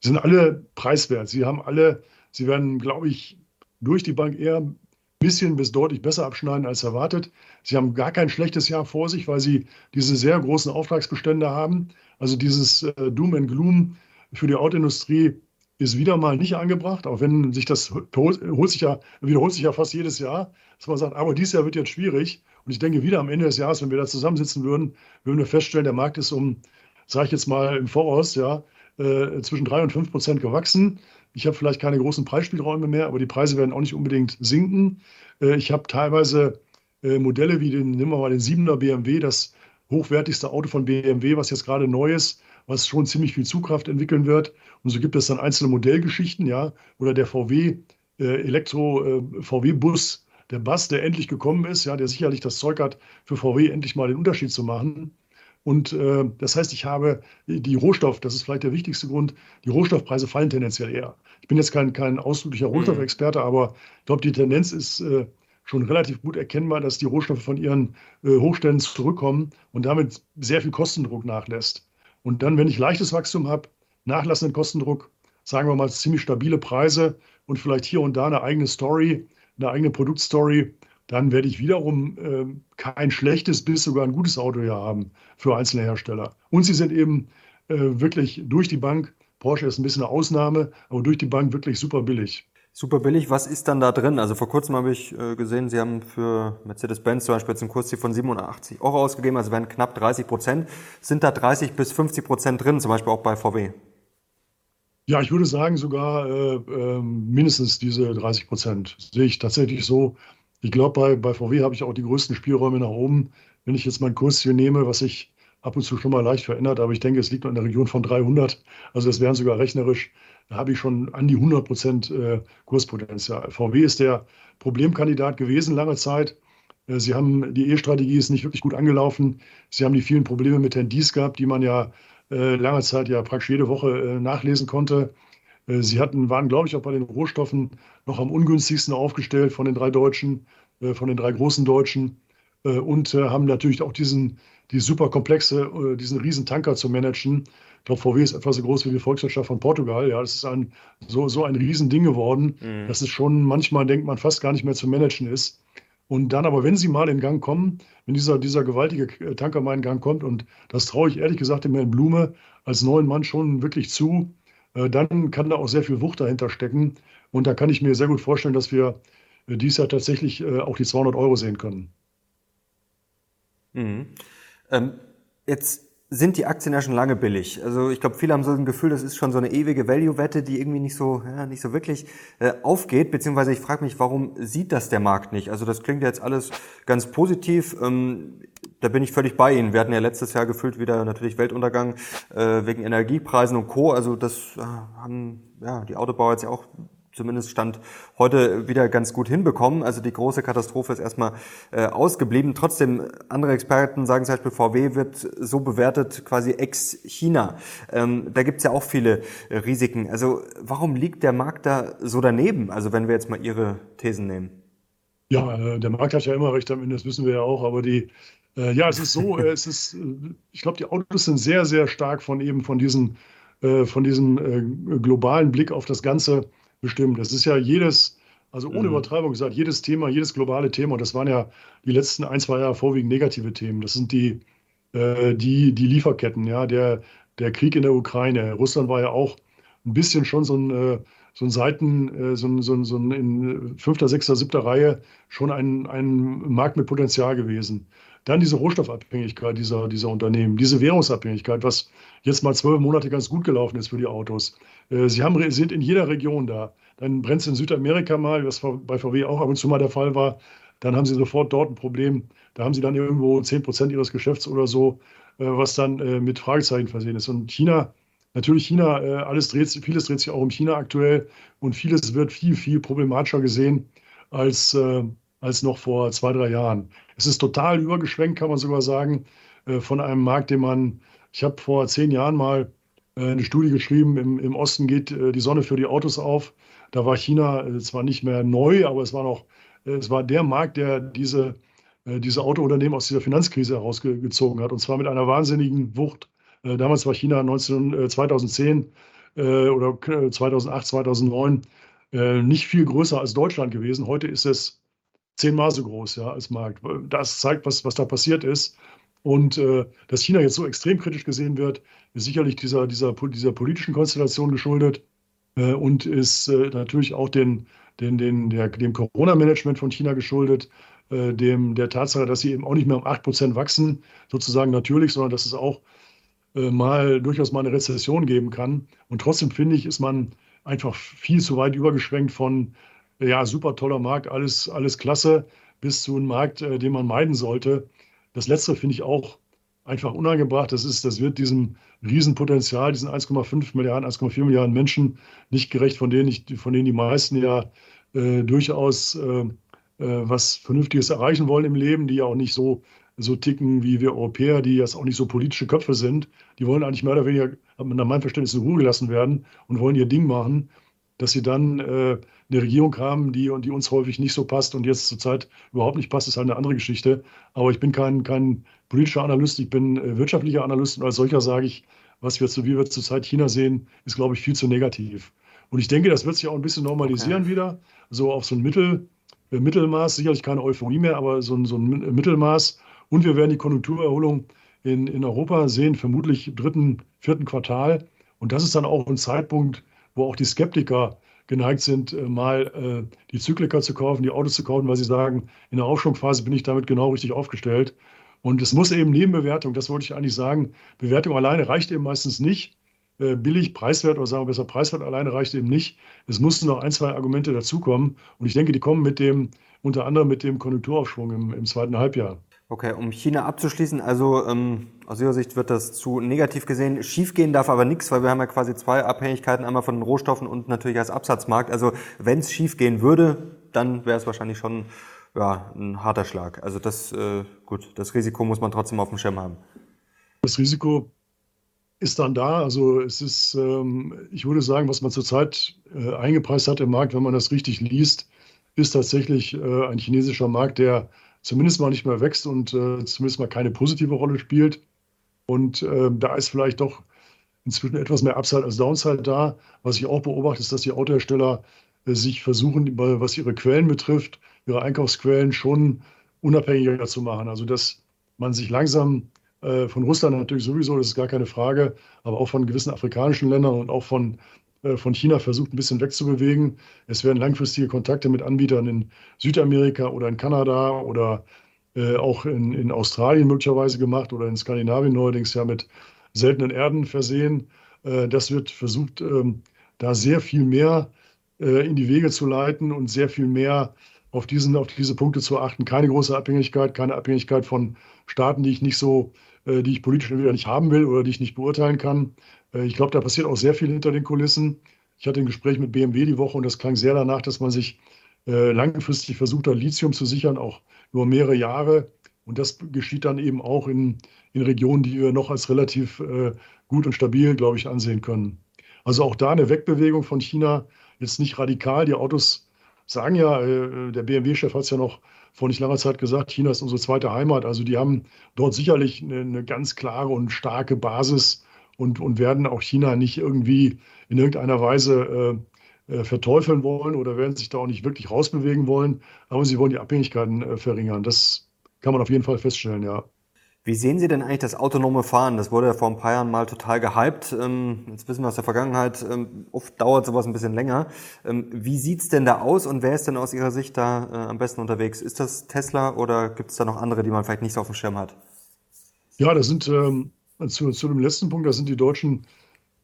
Sie sind alle preiswert. Sie haben alle, sie werden, glaube ich, durch die Bank eher ein bisschen bis deutlich besser abschneiden als erwartet. Sie haben gar kein schlechtes Jahr vor sich, weil sie diese sehr großen Auftragsbestände haben. Also dieses äh, Doom and Gloom für die Autoindustrie ist wieder mal nicht angebracht, auch wenn sich das holt sich ja, wiederholt sich ja fast jedes Jahr, dass man sagt, aber dieses Jahr wird jetzt schwierig. Und ich denke, wieder am Ende des Jahres, wenn wir da zusammensitzen würden, würden wir feststellen, der Markt ist um, sage ich jetzt mal im Voraus, ja, äh, zwischen drei und fünf Prozent gewachsen. Ich habe vielleicht keine großen Preisspielräume mehr, aber die Preise werden auch nicht unbedingt sinken. Äh, ich habe teilweise äh, Modelle wie den, nehmen wir mal den 7er BMW, das hochwertigste Auto von BMW, was jetzt gerade neu ist, was schon ziemlich viel Zugkraft entwickeln wird. Und so gibt es dann einzelne Modellgeschichten, ja, oder der VW äh, Elektro äh, VW Bus, der Bus, der endlich gekommen ist, ja, der sicherlich das Zeug hat, für VW endlich mal den Unterschied zu machen. Und äh, das heißt, ich habe die Rohstoff, das ist vielleicht der wichtigste Grund, die Rohstoffpreise fallen tendenziell eher. Ich bin jetzt kein, kein ausdrücklicher mhm. Rohstoffexperte, aber ich glaube, die Tendenz ist äh, schon relativ gut erkennbar, dass die Rohstoffe von ihren äh, Hochständen zurückkommen und damit sehr viel Kostendruck nachlässt. Und dann, wenn ich leichtes Wachstum habe, nachlassenden Kostendruck, sagen wir mal ziemlich stabile Preise und vielleicht hier und da eine eigene Story, eine eigene Produktstory, dann werde ich wiederum äh, kein schlechtes bis sogar ein gutes Auto hier haben für einzelne Hersteller. Und sie sind eben äh, wirklich durch die Bank, Porsche ist ein bisschen eine Ausnahme, aber durch die Bank wirklich super billig. Super billig. Was ist dann da drin? Also vor kurzem habe ich äh, gesehen, Sie haben für Mercedes-Benz zum Beispiel jetzt einen Kursziel von 87 Euro ausgegeben, also wären knapp 30 Prozent. Sind da 30 bis 50 Prozent drin, zum Beispiel auch bei VW? Ja, ich würde sagen sogar äh, äh, mindestens diese 30 Prozent. Sehe ich tatsächlich so. Ich glaube, bei, bei VW habe ich auch die größten Spielräume nach oben. Wenn ich jetzt mein Kursziel nehme, was sich ab und zu schon mal leicht verändert, aber ich denke, es liegt noch in der Region von 300. Also es wären sogar rechnerisch da habe ich schon an die 100 Prozent äh, Kurspotenzial. VW ist der Problemkandidat gewesen lange Zeit. Äh, sie haben, die E-Strategie ist nicht wirklich gut angelaufen. Sie haben die vielen Probleme mit Herrn Dies gehabt, die man ja äh, lange Zeit ja praktisch jede Woche nachlesen konnte. Sie hatten, waren, glaube ich, auch bei den Rohstoffen noch am ungünstigsten aufgestellt von den drei Deutschen, von den drei großen Deutschen und haben natürlich auch diesen, die super komplexe, diesen riesen Tanker zu managen, ich glaube, VW ist etwa so groß wie die Volkswirtschaft von Portugal. Ja, das ist ein, so, so ein Riesending geworden, mhm. dass es schon manchmal denkt man fast gar nicht mehr zu managen ist. Und dann aber, wenn sie mal in Gang kommen, wenn dieser, dieser gewaltige Tanker mal in Gang kommt, und das traue ich ehrlich gesagt dem Herrn Blume als neuen Mann schon wirklich zu, äh, dann kann da auch sehr viel Wucht dahinter stecken. Und da kann ich mir sehr gut vorstellen, dass wir äh, dieses Jahr tatsächlich äh, auch die 200 Euro sehen können. Mhm. Ähm, jetzt sind die Aktien ja schon lange billig. Also ich glaube, viele haben so ein Gefühl, das ist schon so eine ewige Value-Wette, die irgendwie nicht so, ja, nicht so wirklich äh, aufgeht. Beziehungsweise ich frage mich, warum sieht das der Markt nicht? Also das klingt jetzt alles ganz positiv. Ähm, da bin ich völlig bei Ihnen. Wir hatten ja letztes Jahr gefühlt wieder natürlich Weltuntergang äh, wegen Energiepreisen und Co. Also das äh, haben ja die Autobauer jetzt ja auch zumindest Stand heute wieder ganz gut hinbekommen. Also die große Katastrophe ist erstmal äh, ausgeblieben. Trotzdem, andere Experten sagen zum Beispiel, VW wird so bewertet quasi ex-China. Ähm, da gibt's ja auch viele äh, Risiken. Also warum liegt der Markt da so daneben? Also wenn wir jetzt mal Ihre Thesen nehmen. Ja, äh, der Markt hat ja immer recht am Ende, das wissen wir ja auch, aber die äh, ja, es ist so, äh, es ist, äh, ich glaube, die Autos sind sehr, sehr stark von eben von diesem, von diesem globalen Blick auf das Ganze bestimmt. Das ist ja jedes, also ohne mhm. Übertreibung gesagt, jedes Thema, jedes globale Thema, und das waren ja die letzten ein, zwei Jahre vorwiegend negative Themen. Das sind die, äh, die, die Lieferketten, ja, der, der Krieg in der Ukraine. Russland war ja auch ein bisschen schon so ein, äh, so ein Seiten, äh, so ein, so ein, so ein in fünfter, sechster, siebter Reihe schon ein, ein Markt mit Potenzial gewesen. Dann diese Rohstoffabhängigkeit dieser, dieser Unternehmen, diese Währungsabhängigkeit, was jetzt mal zwölf Monate ganz gut gelaufen ist für die Autos. Äh, sie haben, sind in jeder Region da. Dann brennt es in Südamerika mal, was bei VW auch ab und zu mal der Fall war. Dann haben sie sofort dort ein Problem. Da haben sie dann irgendwo 10 Prozent ihres Geschäfts oder so, äh, was dann äh, mit Fragezeichen versehen ist. Und China, natürlich China, alles dreht, vieles dreht sich auch um China aktuell und vieles wird viel, viel problematischer gesehen als, als noch vor zwei, drei Jahren. Es ist total übergeschwenkt, kann man sogar sagen, von einem Markt, den man, ich habe vor zehn Jahren mal äh, eine Studie geschrieben, im, im Osten geht äh, die Sonne für die Autos auf. Da war China äh, zwar nicht mehr neu, aber es war noch, es war der Markt, der diese, diese Autounternehmen aus dieser Finanzkrise herausgezogen hat. Und zwar mit einer wahnsinnigen Wucht. Damals war China 19, 2010 oder 2008, 2009 nicht viel größer als Deutschland gewesen. Heute ist es zehnmal so groß ja, als Markt. Das zeigt, was, was da passiert ist. Und äh, dass China jetzt so extrem kritisch gesehen wird, ist sicherlich dieser, dieser, dieser politischen Konstellation geschuldet äh, und ist äh, natürlich auch den, den, den, der, dem Corona-Management von China geschuldet, äh, dem, der Tatsache, dass sie eben auch nicht mehr um 8% wachsen, sozusagen natürlich, sondern dass es auch äh, mal durchaus mal eine Rezession geben kann. Und trotzdem finde ich, ist man einfach viel zu weit übergeschwenkt von, ja, super toller Markt, alles, alles klasse, bis zu einem Markt, äh, den man meiden sollte. Das letzte finde ich auch einfach unangebracht. Das ist, das wird diesem Riesenpotenzial, diesen 1,5 Milliarden, 1,4 Milliarden Menschen nicht gerecht, von denen, ich, von denen die meisten ja äh, durchaus äh, äh, was Vernünftiges erreichen wollen im Leben, die ja auch nicht so, so ticken wie wir Europäer, die jetzt auch nicht so politische Köpfe sind. Die wollen eigentlich mehr oder weniger, nach meinem Verständnis, in Ruhe gelassen werden und wollen ihr Ding machen dass sie dann äh, eine Regierung haben, die, die uns häufig nicht so passt und jetzt zurzeit überhaupt nicht passt, ist halt eine andere Geschichte. Aber ich bin kein, kein politischer Analyst, ich bin äh, wirtschaftlicher Analyst und als solcher sage ich, was wir, wie wir zurzeit China sehen, ist, glaube ich, viel zu negativ. Und ich denke, das wird sich auch ein bisschen normalisieren okay. wieder, so auf so ein Mittel, äh, Mittelmaß, sicherlich keine Euphorie mehr, aber so ein, so ein Mittelmaß. Und wir werden die Konjunkturerholung in, in Europa sehen, vermutlich im dritten, vierten Quartal. Und das ist dann auch ein Zeitpunkt, wo auch die Skeptiker geneigt sind, äh, mal äh, die Zykliker zu kaufen, die Autos zu kaufen, weil sie sagen, in der Aufschwungphase bin ich damit genau richtig aufgestellt. Und es muss eben Nebenbewertung, das wollte ich eigentlich sagen, Bewertung alleine reicht eben meistens nicht. Äh, billig, preiswert oder sagen wir besser, preiswert alleine reicht eben nicht. Es mussten noch ein, zwei Argumente dazukommen. Und ich denke, die kommen mit dem, unter anderem mit dem Konjunkturaufschwung im, im zweiten Halbjahr. Okay, um China abzuschließen, also ähm, aus Ihrer Sicht wird das zu negativ gesehen. Schiefgehen darf aber nichts, weil wir haben ja quasi zwei Abhängigkeiten, einmal von den Rohstoffen und natürlich als Absatzmarkt. Also wenn es schiefgehen würde, dann wäre es wahrscheinlich schon ja, ein harter Schlag. Also das, äh, gut, das Risiko muss man trotzdem auf dem Schirm haben. Das Risiko ist dann da. Also es ist, ähm, ich würde sagen, was man zurzeit äh, eingepreist hat im Markt, wenn man das richtig liest, ist tatsächlich äh, ein chinesischer Markt, der zumindest mal nicht mehr wächst und äh, zumindest mal keine positive Rolle spielt. Und äh, da ist vielleicht doch inzwischen etwas mehr Upside als Downside da. Was ich auch beobachte, ist, dass die Autohersteller äh, sich versuchen, was ihre Quellen betrifft, ihre Einkaufsquellen schon unabhängiger zu machen. Also dass man sich langsam Äh, von Russland natürlich sowieso, das ist gar keine Frage, aber auch von gewissen afrikanischen Ländern und auch von, von China versucht, ein bisschen wegzubewegen. Es werden langfristige Kontakte mit Anbietern in Südamerika oder in Kanada oder äh, auch in, in Australien möglicherweise gemacht oder in Skandinavien neuerdings ja mit seltenen Erden versehen. Äh, das wird versucht, ähm, da sehr viel mehr äh, in die Wege zu leiten und sehr viel mehr auf, diesen, auf diese Punkte zu achten. Keine große Abhängigkeit, keine Abhängigkeit von Staaten, die ich nicht so, die ich politisch entweder nicht haben will oder die ich nicht beurteilen kann. Ich glaube, da passiert auch sehr viel hinter den Kulissen. Ich hatte ein Gespräch mit BMW die Woche und das klang sehr danach, dass man sich langfristig versucht hat, Lithium zu sichern, auch über mehrere Jahre. Und das geschieht dann eben auch in, in Regionen, die wir noch als relativ äh, gut und stabil, glaube ich, ansehen können. Also auch da eine Wegbewegung von China, jetzt nicht radikal. Die Autos sagen ja, äh, der BMW-Chef hat es ja noch vor nicht langer Zeit gesagt, China ist unsere zweite Heimat. Also die haben dort sicherlich eine, eine ganz klare und starke Basis und, und werden auch China nicht irgendwie in irgendeiner Weise äh, äh, verteufeln wollen oder werden sich da auch nicht wirklich rausbewegen wollen. Aber sie wollen die Abhängigkeiten äh, verringern. Das kann man auf jeden Fall feststellen, ja. Wie sehen Sie denn eigentlich das autonome Fahren? Das wurde ja vor ein paar Jahren mal total gehypt. Ähm, jetzt wissen wir aus der Vergangenheit, ähm, oft dauert sowas ein bisschen länger. Ähm, wie sieht's denn da aus und wer ist denn aus Ihrer Sicht da äh, am besten unterwegs? Ist das Tesla oder gibt es da noch andere, die man vielleicht nicht so auf dem Schirm hat? Ja, das sind ähm, zu, zu dem letzten Punkt, da sind die Deutschen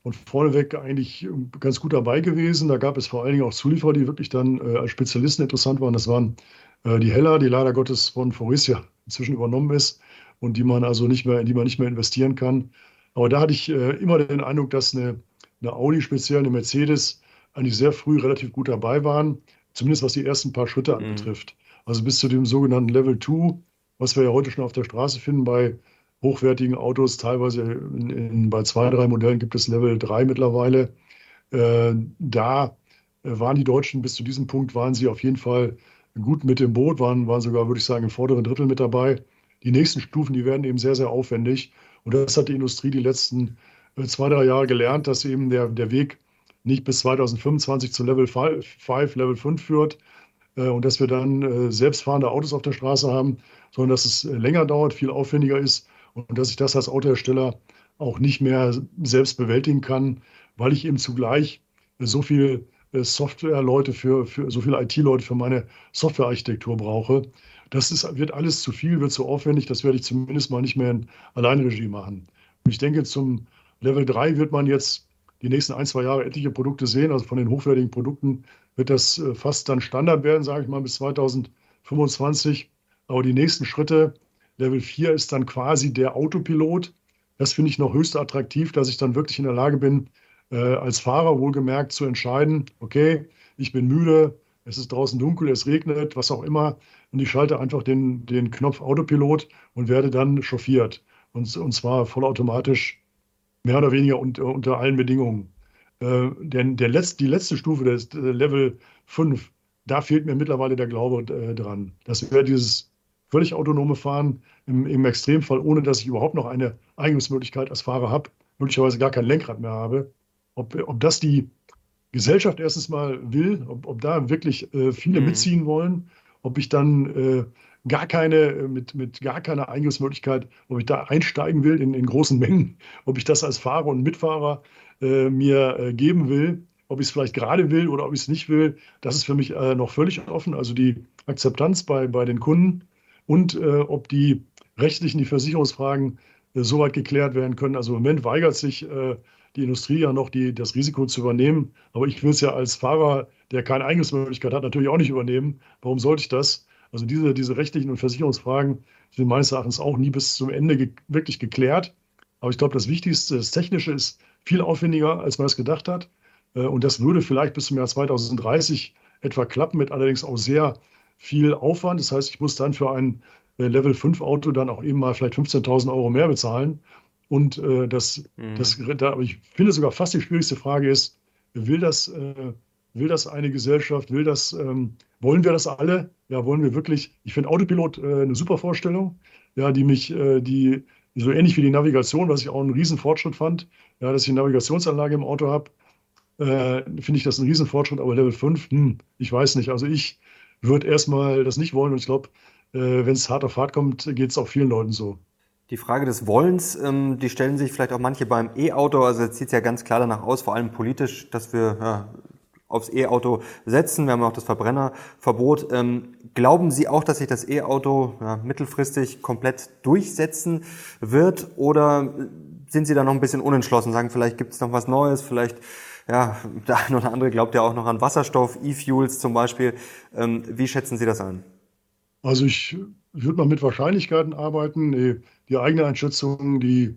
von vorneweg eigentlich ganz gut dabei gewesen. Da gab es vor allen Dingen auch Zulieferer, die wirklich dann äh, als Spezialisten interessant waren. Das waren äh, die Heller, die leider Gottes von Faurecia inzwischen übernommen ist und die man also nicht mehr, in die man nicht mehr investieren kann. Aber da hatte ich äh, immer den Eindruck, dass eine, eine Audi, speziell eine Mercedes, eigentlich sehr früh relativ gut dabei waren, zumindest was die ersten paar Schritte mhm. anbetrifft. Also bis zu dem sogenannten Level 2, was wir ja heute schon auf der Straße finden bei hochwertigen Autos, teilweise in, in, bei zwei, drei Modellen gibt es Level 3 mittlerweile. Äh, da waren die Deutschen bis zu diesem Punkt, waren sie auf jeden Fall gut mit dem Boot, waren, waren sogar, würde ich sagen, im vorderen Drittel mit dabei. Die nächsten Stufen, die werden eben sehr, sehr aufwendig. Und das hat die Industrie die letzten äh, zwei, drei Jahre gelernt, dass eben der, der Weg nicht bis 2025 zu Level 5, Level 5 führt äh, und dass wir dann äh, selbstfahrende Autos auf der Straße haben, sondern dass es länger dauert, viel aufwendiger ist und dass ich das als Autohersteller auch nicht mehr selbst bewältigen kann, weil ich eben zugleich so viel Software-Leute für, für so viele IT-Leute für meine Softwarearchitektur brauche. Das ist, wird alles zu viel, wird zu aufwendig. Das werde ich zumindest mal nicht mehr in Alleinregie machen. Und ich denke, zum Level 3 wird man jetzt die nächsten ein, zwei Jahre etliche Produkte sehen. Also von den hochwertigen Produkten wird das äh, fast dann Standard werden, sage ich mal, bis 2025. Aber die nächsten Schritte, Level 4 ist dann quasi der Autopilot. Das finde ich noch höchst attraktiv, dass ich dann wirklich in der Lage bin, äh, als Fahrer wohlgemerkt zu entscheiden, okay, ich bin müde, es ist draußen dunkel, es regnet, was auch immer, und ich schalte einfach den, den Knopf Autopilot und werde dann chauffiert. Und, und zwar vollautomatisch, mehr oder weniger unter, unter allen Bedingungen. Äh, denn der letzte, die letzte Stufe, das Level 5, da fehlt mir mittlerweile der Glaube äh, dran. Das wäre dieses völlig autonome Fahren im, im Extremfall, ohne dass ich überhaupt noch eine Eigensmöglichkeit als Fahrer habe, möglicherweise gar kein Lenkrad mehr habe. Ob, ob das die Gesellschaft erstens mal will, ob, ob da wirklich äh, viele mhm. mitziehen wollen, ob ich dann äh, gar keine, äh, mit, mit gar keiner Eingriffsmöglichkeit, ob ich da einsteigen will in, in großen Mengen, ob ich das als Fahrer und Mitfahrer äh, mir äh, geben will, ob ich es vielleicht gerade will oder ob ich es nicht will, das ist für mich äh, noch völlig offen. Also die Akzeptanz bei, bei den Kunden und ob die rechtlichen, die Versicherungsfragen so weit geklärt werden können. Also im Moment weigert sich die Industrie ja noch, die, das Risiko zu übernehmen. Aber ich will es ja als Fahrer, der keine Eingriffsmöglichkeit hat, natürlich auch nicht übernehmen. Warum sollte ich das? Also diese, diese rechtlichen und Versicherungsfragen sind meines Erachtens auch nie bis zum Ende ge wirklich geklärt. Aber ich glaube, das Wichtigste, das Technische ist viel aufwendiger, als man es gedacht hat. Äh, und das würde vielleicht bis zum Jahr 2030 etwa klappen, mit allerdings auch sehr viel Aufwand. Das heißt, ich muss dann für ein äh, Level 5 Auto dann auch eben mal vielleicht 15.000 Euro mehr bezahlen. Und äh, das, mhm. das, da, ich finde sogar fast die schwierigste Frage ist, will das, äh, will das eine Gesellschaft, will das, ähm, wollen wir das alle? Ja, wollen wir wirklich? Ich finde Autopilot äh, eine super Vorstellung, ja, die mich, äh, die so ähnlich wie die Navigation, was ich auch einen riesen Fortschritt fand, ja, dass ich eine Navigationsanlage im Auto habe, äh, finde ich das ein riesen Fortschritt, aber Level 5, hm, ich weiß nicht. Also ich würde erstmal das nicht wollen und ich glaube, äh, wenn es hart auf hart kommt, geht es auch vielen Leuten so. Die Frage des Wollens, ähm, die stellen sich vielleicht auch manche beim E-Auto. Also es sieht ja ganz klar danach aus, vor allem politisch, dass wir ja, aufs E-Auto setzen. Wir haben auch das Verbrennerverbot. Ähm, glauben Sie auch, dass sich das E-Auto ja, mittelfristig komplett durchsetzen wird? Oder sind Sie da noch ein bisschen unentschlossen? Sagen, vielleicht gibt es noch was Neues, vielleicht ja, der eine oder andere glaubt ja auch noch an Wasserstoff, E-Fuels zum Beispiel. Ähm, wie schätzen Sie das ein? Also ich würde mal mit Wahrscheinlichkeiten arbeiten. Die eigene Einschätzung, die,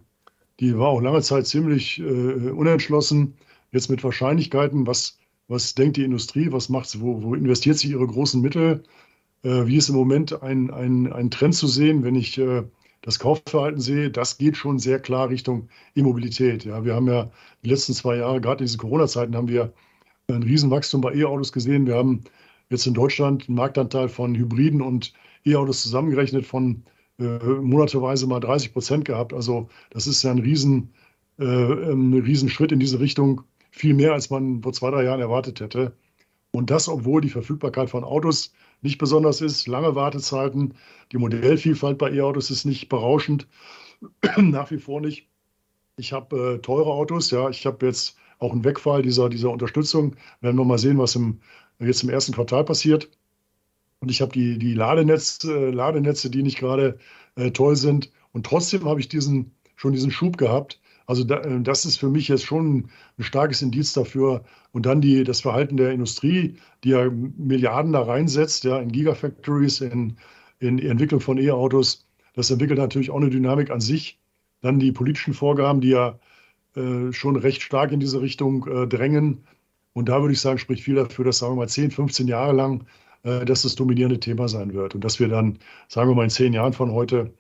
die war auch lange Zeit ziemlich äh, unentschlossen. Jetzt mit Wahrscheinlichkeiten, was, was denkt die Industrie, was macht sie, wo, wo investiert sie ihre großen Mittel? Äh, wie ist im Moment ein, ein, ein Trend zu sehen, wenn ich äh, das Kaufverhalten sehe, das geht schon sehr klar Richtung E-Mobilität. Ja, wir haben ja die letzten zwei Jahre, gerade in diesen Corona-Zeiten, haben wir ein Riesenwachstum bei E-Autos gesehen. Wir haben jetzt in Deutschland einen Marktanteil von Hybriden und E-Autos zusammengerechnet von äh, monateweise mal 30 Prozent gehabt. Also das ist ja ein riesen, äh, ein Riesenschritt in diese Richtung, viel mehr, als man vor zwei, drei Jahren erwartet hätte. Und das, obwohl die Verfügbarkeit von Autos nicht besonders ist, lange Wartezeiten, die Modellvielfalt bei E-Autos ist nicht berauschend, nach wie vor nicht. Ich habe äh, teure Autos, ja, ich habe jetzt auch einen Wegfall dieser, dieser Unterstützung. Werden wir mal sehen, was im, jetzt im ersten Quartal passiert. Und ich habe die, die Ladenetz, äh, Ladenetze, die nicht gerade äh, toll sind. Und trotzdem habe ich diesen, schon diesen Schub gehabt. Also da, äh, das ist für mich jetzt schon ein starkes Indiz dafür. Und dann die, das Verhalten der Industrie, die ja Milliarden da reinsetzt, ja, in Gigafactories, in, in die Entwicklung von E-Autos. Das entwickelt natürlich auch eine Dynamik an sich. Dann die politischen Vorgaben, die ja äh, schon recht stark in diese Richtung äh, drängen. Und da würde ich sagen, spricht viel dafür, dass, sagen wir mal, 10, 15 Jahre lang äh, dass das dominierende Thema sein wird und dass wir dann, sagen wir mal, in zehn Jahren von heute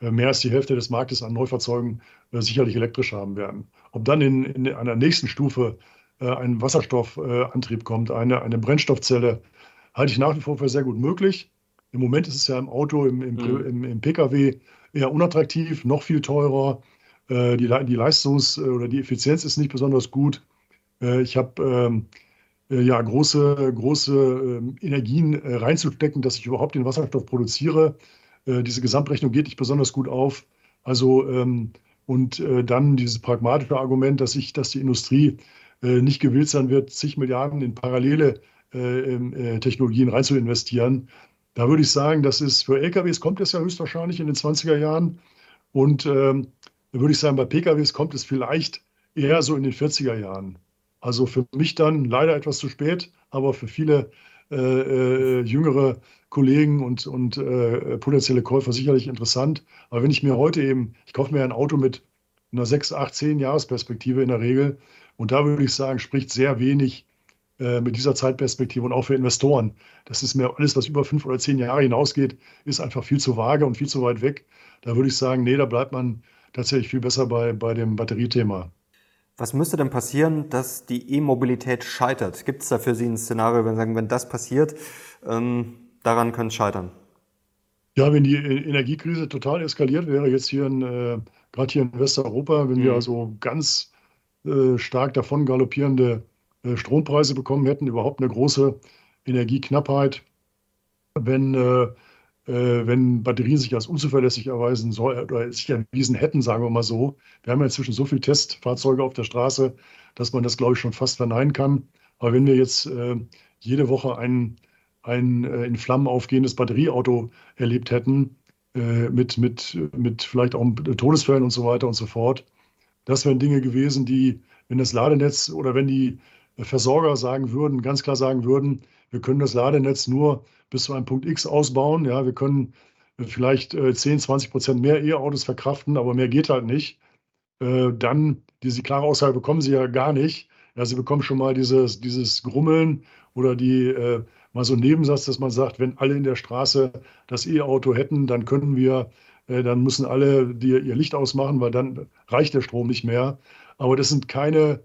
äh, mehr als die Hälfte des Marktes an Neufahrzeugen sicherlich elektrisch haben werden. Ob dann in, in einer nächsten Stufe ein Wasserstoffantrieb kommt, eine, eine Brennstoffzelle, halte ich nach wie vor für sehr gut möglich. Im Moment ist es ja im Auto, im, im, mhm. im, im Pkw eher unattraktiv, noch viel teurer. Die, die Leistungs- oder die Effizienz ist nicht besonders gut. Ich habe ähm, äh, ja, große, große ähm, Energien äh, reinzustecken, dass ich überhaupt den Wasserstoff produziere. Äh, diese Gesamtrechnung geht nicht besonders gut auf. Also ähm, und dann dieses pragmatische Argument, dass ich, dass die Industrie nicht gewillt sein wird, zig Milliarden in parallele ähm, Technologien rein zu investieren. Da würde ich sagen, das ist für LKWs kommt es ja höchstwahrscheinlich in den 20er Jahren. Und ähm, da würde ich sagen, bei PKWs kommt es vielleicht eher so in den 40er Jahren. Also für mich dann leider etwas zu spät, aber für viele äh, äh, jüngere Kollegen und, und äh, potenzielle Käufer sicherlich interessant. Aber wenn ich mir heute eben, ich kaufe mir ein Auto mit einer 6, 8, 10 Jahresperspektive in der Regel und da würde ich sagen, spricht sehr wenig äh, mit dieser Zeitperspektive und auch für Investoren. Das ist mir alles, was über fünf oder zehn Jahre hinausgeht, ist einfach viel zu vage und viel zu weit weg. Da würde ich sagen, nee, da bleibt man tatsächlich viel besser bei, bei dem Batteriethema. Was müsste denn passieren, dass die E-Mobilität scheitert? Gibt es da für Sie ein Szenario, wenn Sie sagen, wenn das passiert, ähm, daran könnte es scheitern? Ja, wenn die Energiekrise total eskaliert wäre, jetzt hier in, äh, gerade hier in Westeuropa, wenn mhm. wir also ganz äh, stark davon galoppierende äh, Strompreise bekommen hätten, überhaupt eine große Energieknappheit, wenn äh, wenn Batterien sich als unzuverlässig erweisen soll, oder sich erwiesen hätten, sagen wir mal so. Wir haben ja inzwischen so viele Testfahrzeuge auf der Straße, dass man das, glaube ich, schon fast verneinen kann. Aber wenn wir jetzt äh, jede Woche ein, ein äh, in Flammen aufgehendes Batterieauto erlebt hätten, äh, mit, mit, mit vielleicht auch Todesfällen und so weiter und so fort, das wären Dinge gewesen, die, wenn das Ladenetz oder wenn die Versorger sagen würden, ganz klar sagen würden, wir können das Ladenetz nur bis zu einem Punkt X ausbauen. Ja, wir können äh, vielleicht 10, äh, 20 Prozent mehr E-Autos verkraften, aber mehr geht halt nicht. Äh, dann, diese klare Aussage bekommen Sie ja gar nicht. Ja, Sie bekommen schon mal dieses, dieses Grummeln oder die, äh, mal so einen Nebensatz, dass man sagt, wenn alle in der Straße das E-Auto hätten, dann können wir, äh, dann müssen alle die, ihr Licht ausmachen, weil dann reicht der Strom nicht mehr. Aber das sind keine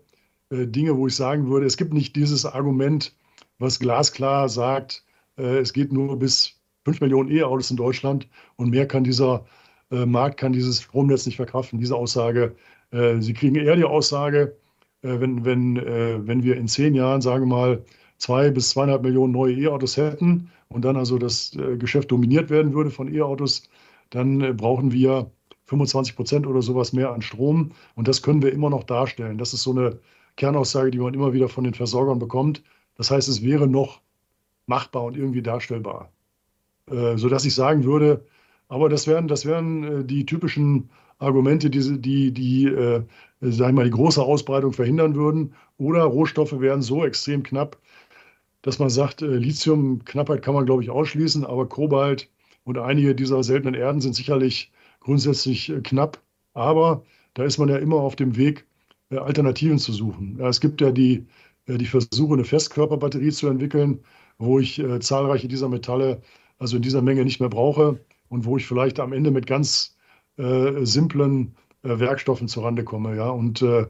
Dinge, wo ich sagen würde, es gibt nicht dieses Argument, was glasklar sagt, äh, es geht nur bis 5 Millionen E-Autos in Deutschland und mehr kann dieser äh, Markt, kann dieses Stromnetz nicht verkraften. Diese Aussage, äh, Sie kriegen eher die Aussage, wenn, wenn, wenn wir in zehn Jahren, sagen wir mal, zwei bis zweieinhalb Millionen neue E-Autos hätten und dann also das Geschäft dominiert werden würde von E-Autos, dann brauchen wir 25 Prozent oder sowas mehr an Strom. Und das können wir immer noch darstellen. Das ist so eine Kernaussage, die man immer wieder von den Versorgern bekommt. Das heißt, es wäre noch machbar und irgendwie darstellbar. Äh, sodass ich sagen würde, aber das wären, das wären äh, die typischen Argumente, die, die, die äh, sagen mal, die große Ausbreitung verhindern würden. Oder Rohstoffe wären so extrem knapp, dass man sagt, äh, Lithiumknappheit kann man, glaube ich, ausschließen, aber Kobalt und einige dieser seltenen Erden sind sicherlich grundsätzlich äh, knapp. Aber da ist man ja immer auf dem Weg, Alternativen zu suchen. Es gibt ja die, äh, die Versuche, eine Festkörperbatterie zu entwickeln, wo ich äh, zahlreiche dieser Metalle also in dieser Menge nicht mehr brauche und wo ich vielleicht am Ende mit ganz äh, simplen äh, Werkstoffen zurande komme. Ja? Und äh,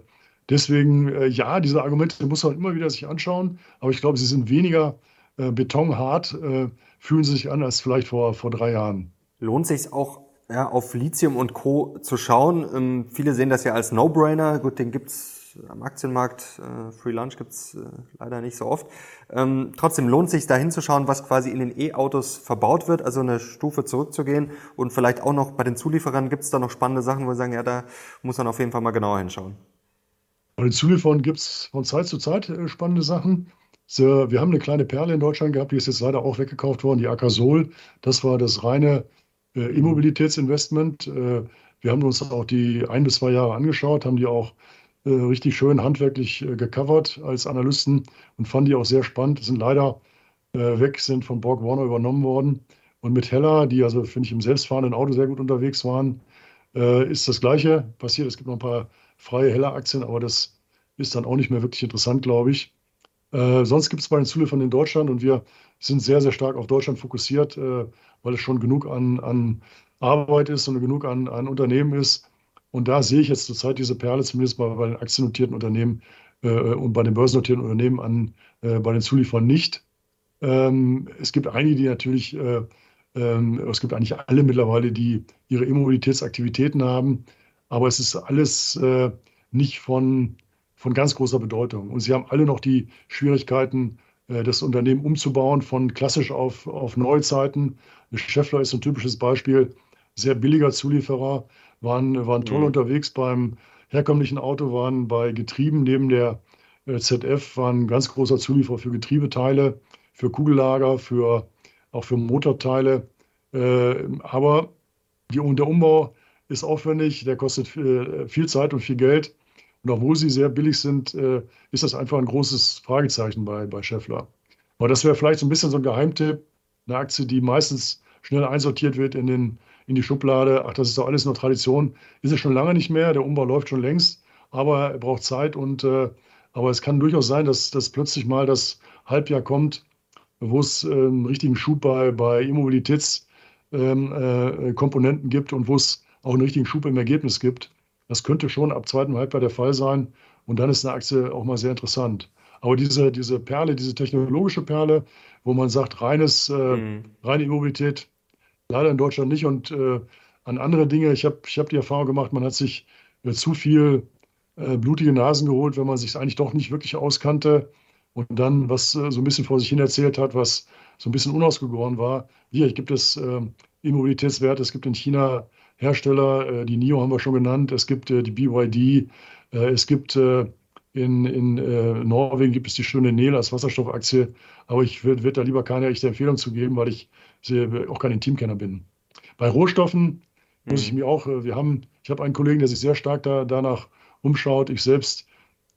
deswegen, äh, ja, diese Argumente muss man immer wieder sich anschauen, aber ich glaube, sie sind weniger äh, betonhart, äh, fühlen sie sich an als vielleicht vor, vor drei Jahren. Lohnt sich auch ja, auf Lithium und Co. zu schauen? Ähm, viele sehen das ja als No-Brainer. Gut, den gibt es am Aktienmarkt, äh, Free Lunch gibt's äh, leider nicht so oft. Ähm, trotzdem lohnt sich da hinzuschauen, was quasi in den E-Autos verbaut wird, also eine Stufe zurückzugehen und vielleicht auch noch bei den Zulieferern gibt es da noch spannende Sachen, wo wir sagen, ja, da muss man auf jeden Fall mal genauer hinschauen. Bei den Zulieferern gibt es von Zeit zu Zeit äh, spannende Sachen. So, wir haben eine kleine Perle in Deutschland gehabt, die ist jetzt leider auch weggekauft worden, die Akasol. Das war das reine äh, Immobilitätsinvestment. Äh, wir haben uns auch die ein bis zwei Jahre angeschaut, haben die auch äh, richtig schön handwerklich äh, gecovert als Analysten und fand die auch sehr spannend. Sind leider äh, weg, sind von Borg Warner übernommen worden. Und mit Heller, die also, finde ich, im selbstfahrenden Auto sehr gut unterwegs waren, ist das Gleiche passiert. Es gibt noch ein paar freie Heller-Aktien, aber das ist dann auch nicht mehr wirklich interessant, glaube ich. Äh, sonst gibt es bei den Zulieferern in Deutschland und wir sind sehr, sehr stark auf Deutschland fokussiert, äh, weil es schon genug an, an Arbeit ist und genug an, an Unternehmen ist, und da sehe ich jetzt zurzeit diese Perle, zumindest mal bei den aktiennotierten Unternehmen äh, und bei den börsennotierten Unternehmen an, äh, bei den Zulieferern nicht. Ähm, es gibt einige, die natürlich, äh, ähm, es gibt eigentlich alle mittlerweile, die ihre Immobilitätsaktivitäten haben, aber es ist alles äh, nicht von, von ganz großer Bedeutung. Und sie haben alle noch die Schwierigkeiten, das Unternehmen umzubauen von klassisch auf, auf Neuzeiten. Scheffler ist ein typisches Beispiel, sehr billiger Zulieferer, waren, waren toll mhm. unterwegs beim herkömmlichen Auto, waren bei Getrieben neben der äh, ZF, waren ein ganz großer Zulieferer für Getriebeteile, für Kugellager, für, auch für Motorteile. Äh, aber die, der Umbau ist aufwendig, der kostet viel, viel Zeit und viel Geld. Und obwohl sie sehr billig sind, äh, ist das einfach ein großes Fragezeichen bei, bei Scheffler. Aber das wäre vielleicht so ein bisschen so ein Geheimtipp, eine Aktie, die meistens schnell einsortiert wird in den in die Schublade, ach, das ist doch alles nur Tradition. Ist es schon lange nicht mehr, der Umbau läuft schon längst, aber er braucht Zeit und äh, aber es kann durchaus sein, dass, dass plötzlich mal das Halbjahr kommt, wo es äh, einen richtigen Schub bei, bei Immobilitätskomponenten ähm, äh, gibt und wo es auch einen richtigen Schub im Ergebnis gibt. Das könnte schon ab zweiten Halbjahr der Fall sein und dann ist eine Aktie auch mal sehr interessant. Aber diese, diese Perle, diese technologische Perle, wo man sagt, reines, äh, mhm. reine Immobilität, Leider in Deutschland nicht. Und äh, an andere Dinge, ich habe ich hab die Erfahrung gemacht, man hat sich äh, zu viel äh, blutige Nasen geholt, wenn man sich eigentlich doch nicht wirklich auskannte und dann was äh, so ein bisschen vor sich hin erzählt hat, was so ein bisschen unausgegoren war. Hier gibt es ähm, Immobilitätswerte, es gibt in China Hersteller, äh, die NIO haben wir schon genannt, es gibt äh, die BYD, es gibt in, in Norwegen gibt es die schöne Nel als Wasserstoffaktie, aber ich würde da lieber keine echte Empfehlung zu geben, weil ich auch kein Intimkenner bin. Bei Rohstoffen muss ich mhm. mir auch, äh, wir haben, ich habe einen Kollegen, der sich sehr stark da, danach umschaut. Ich selbst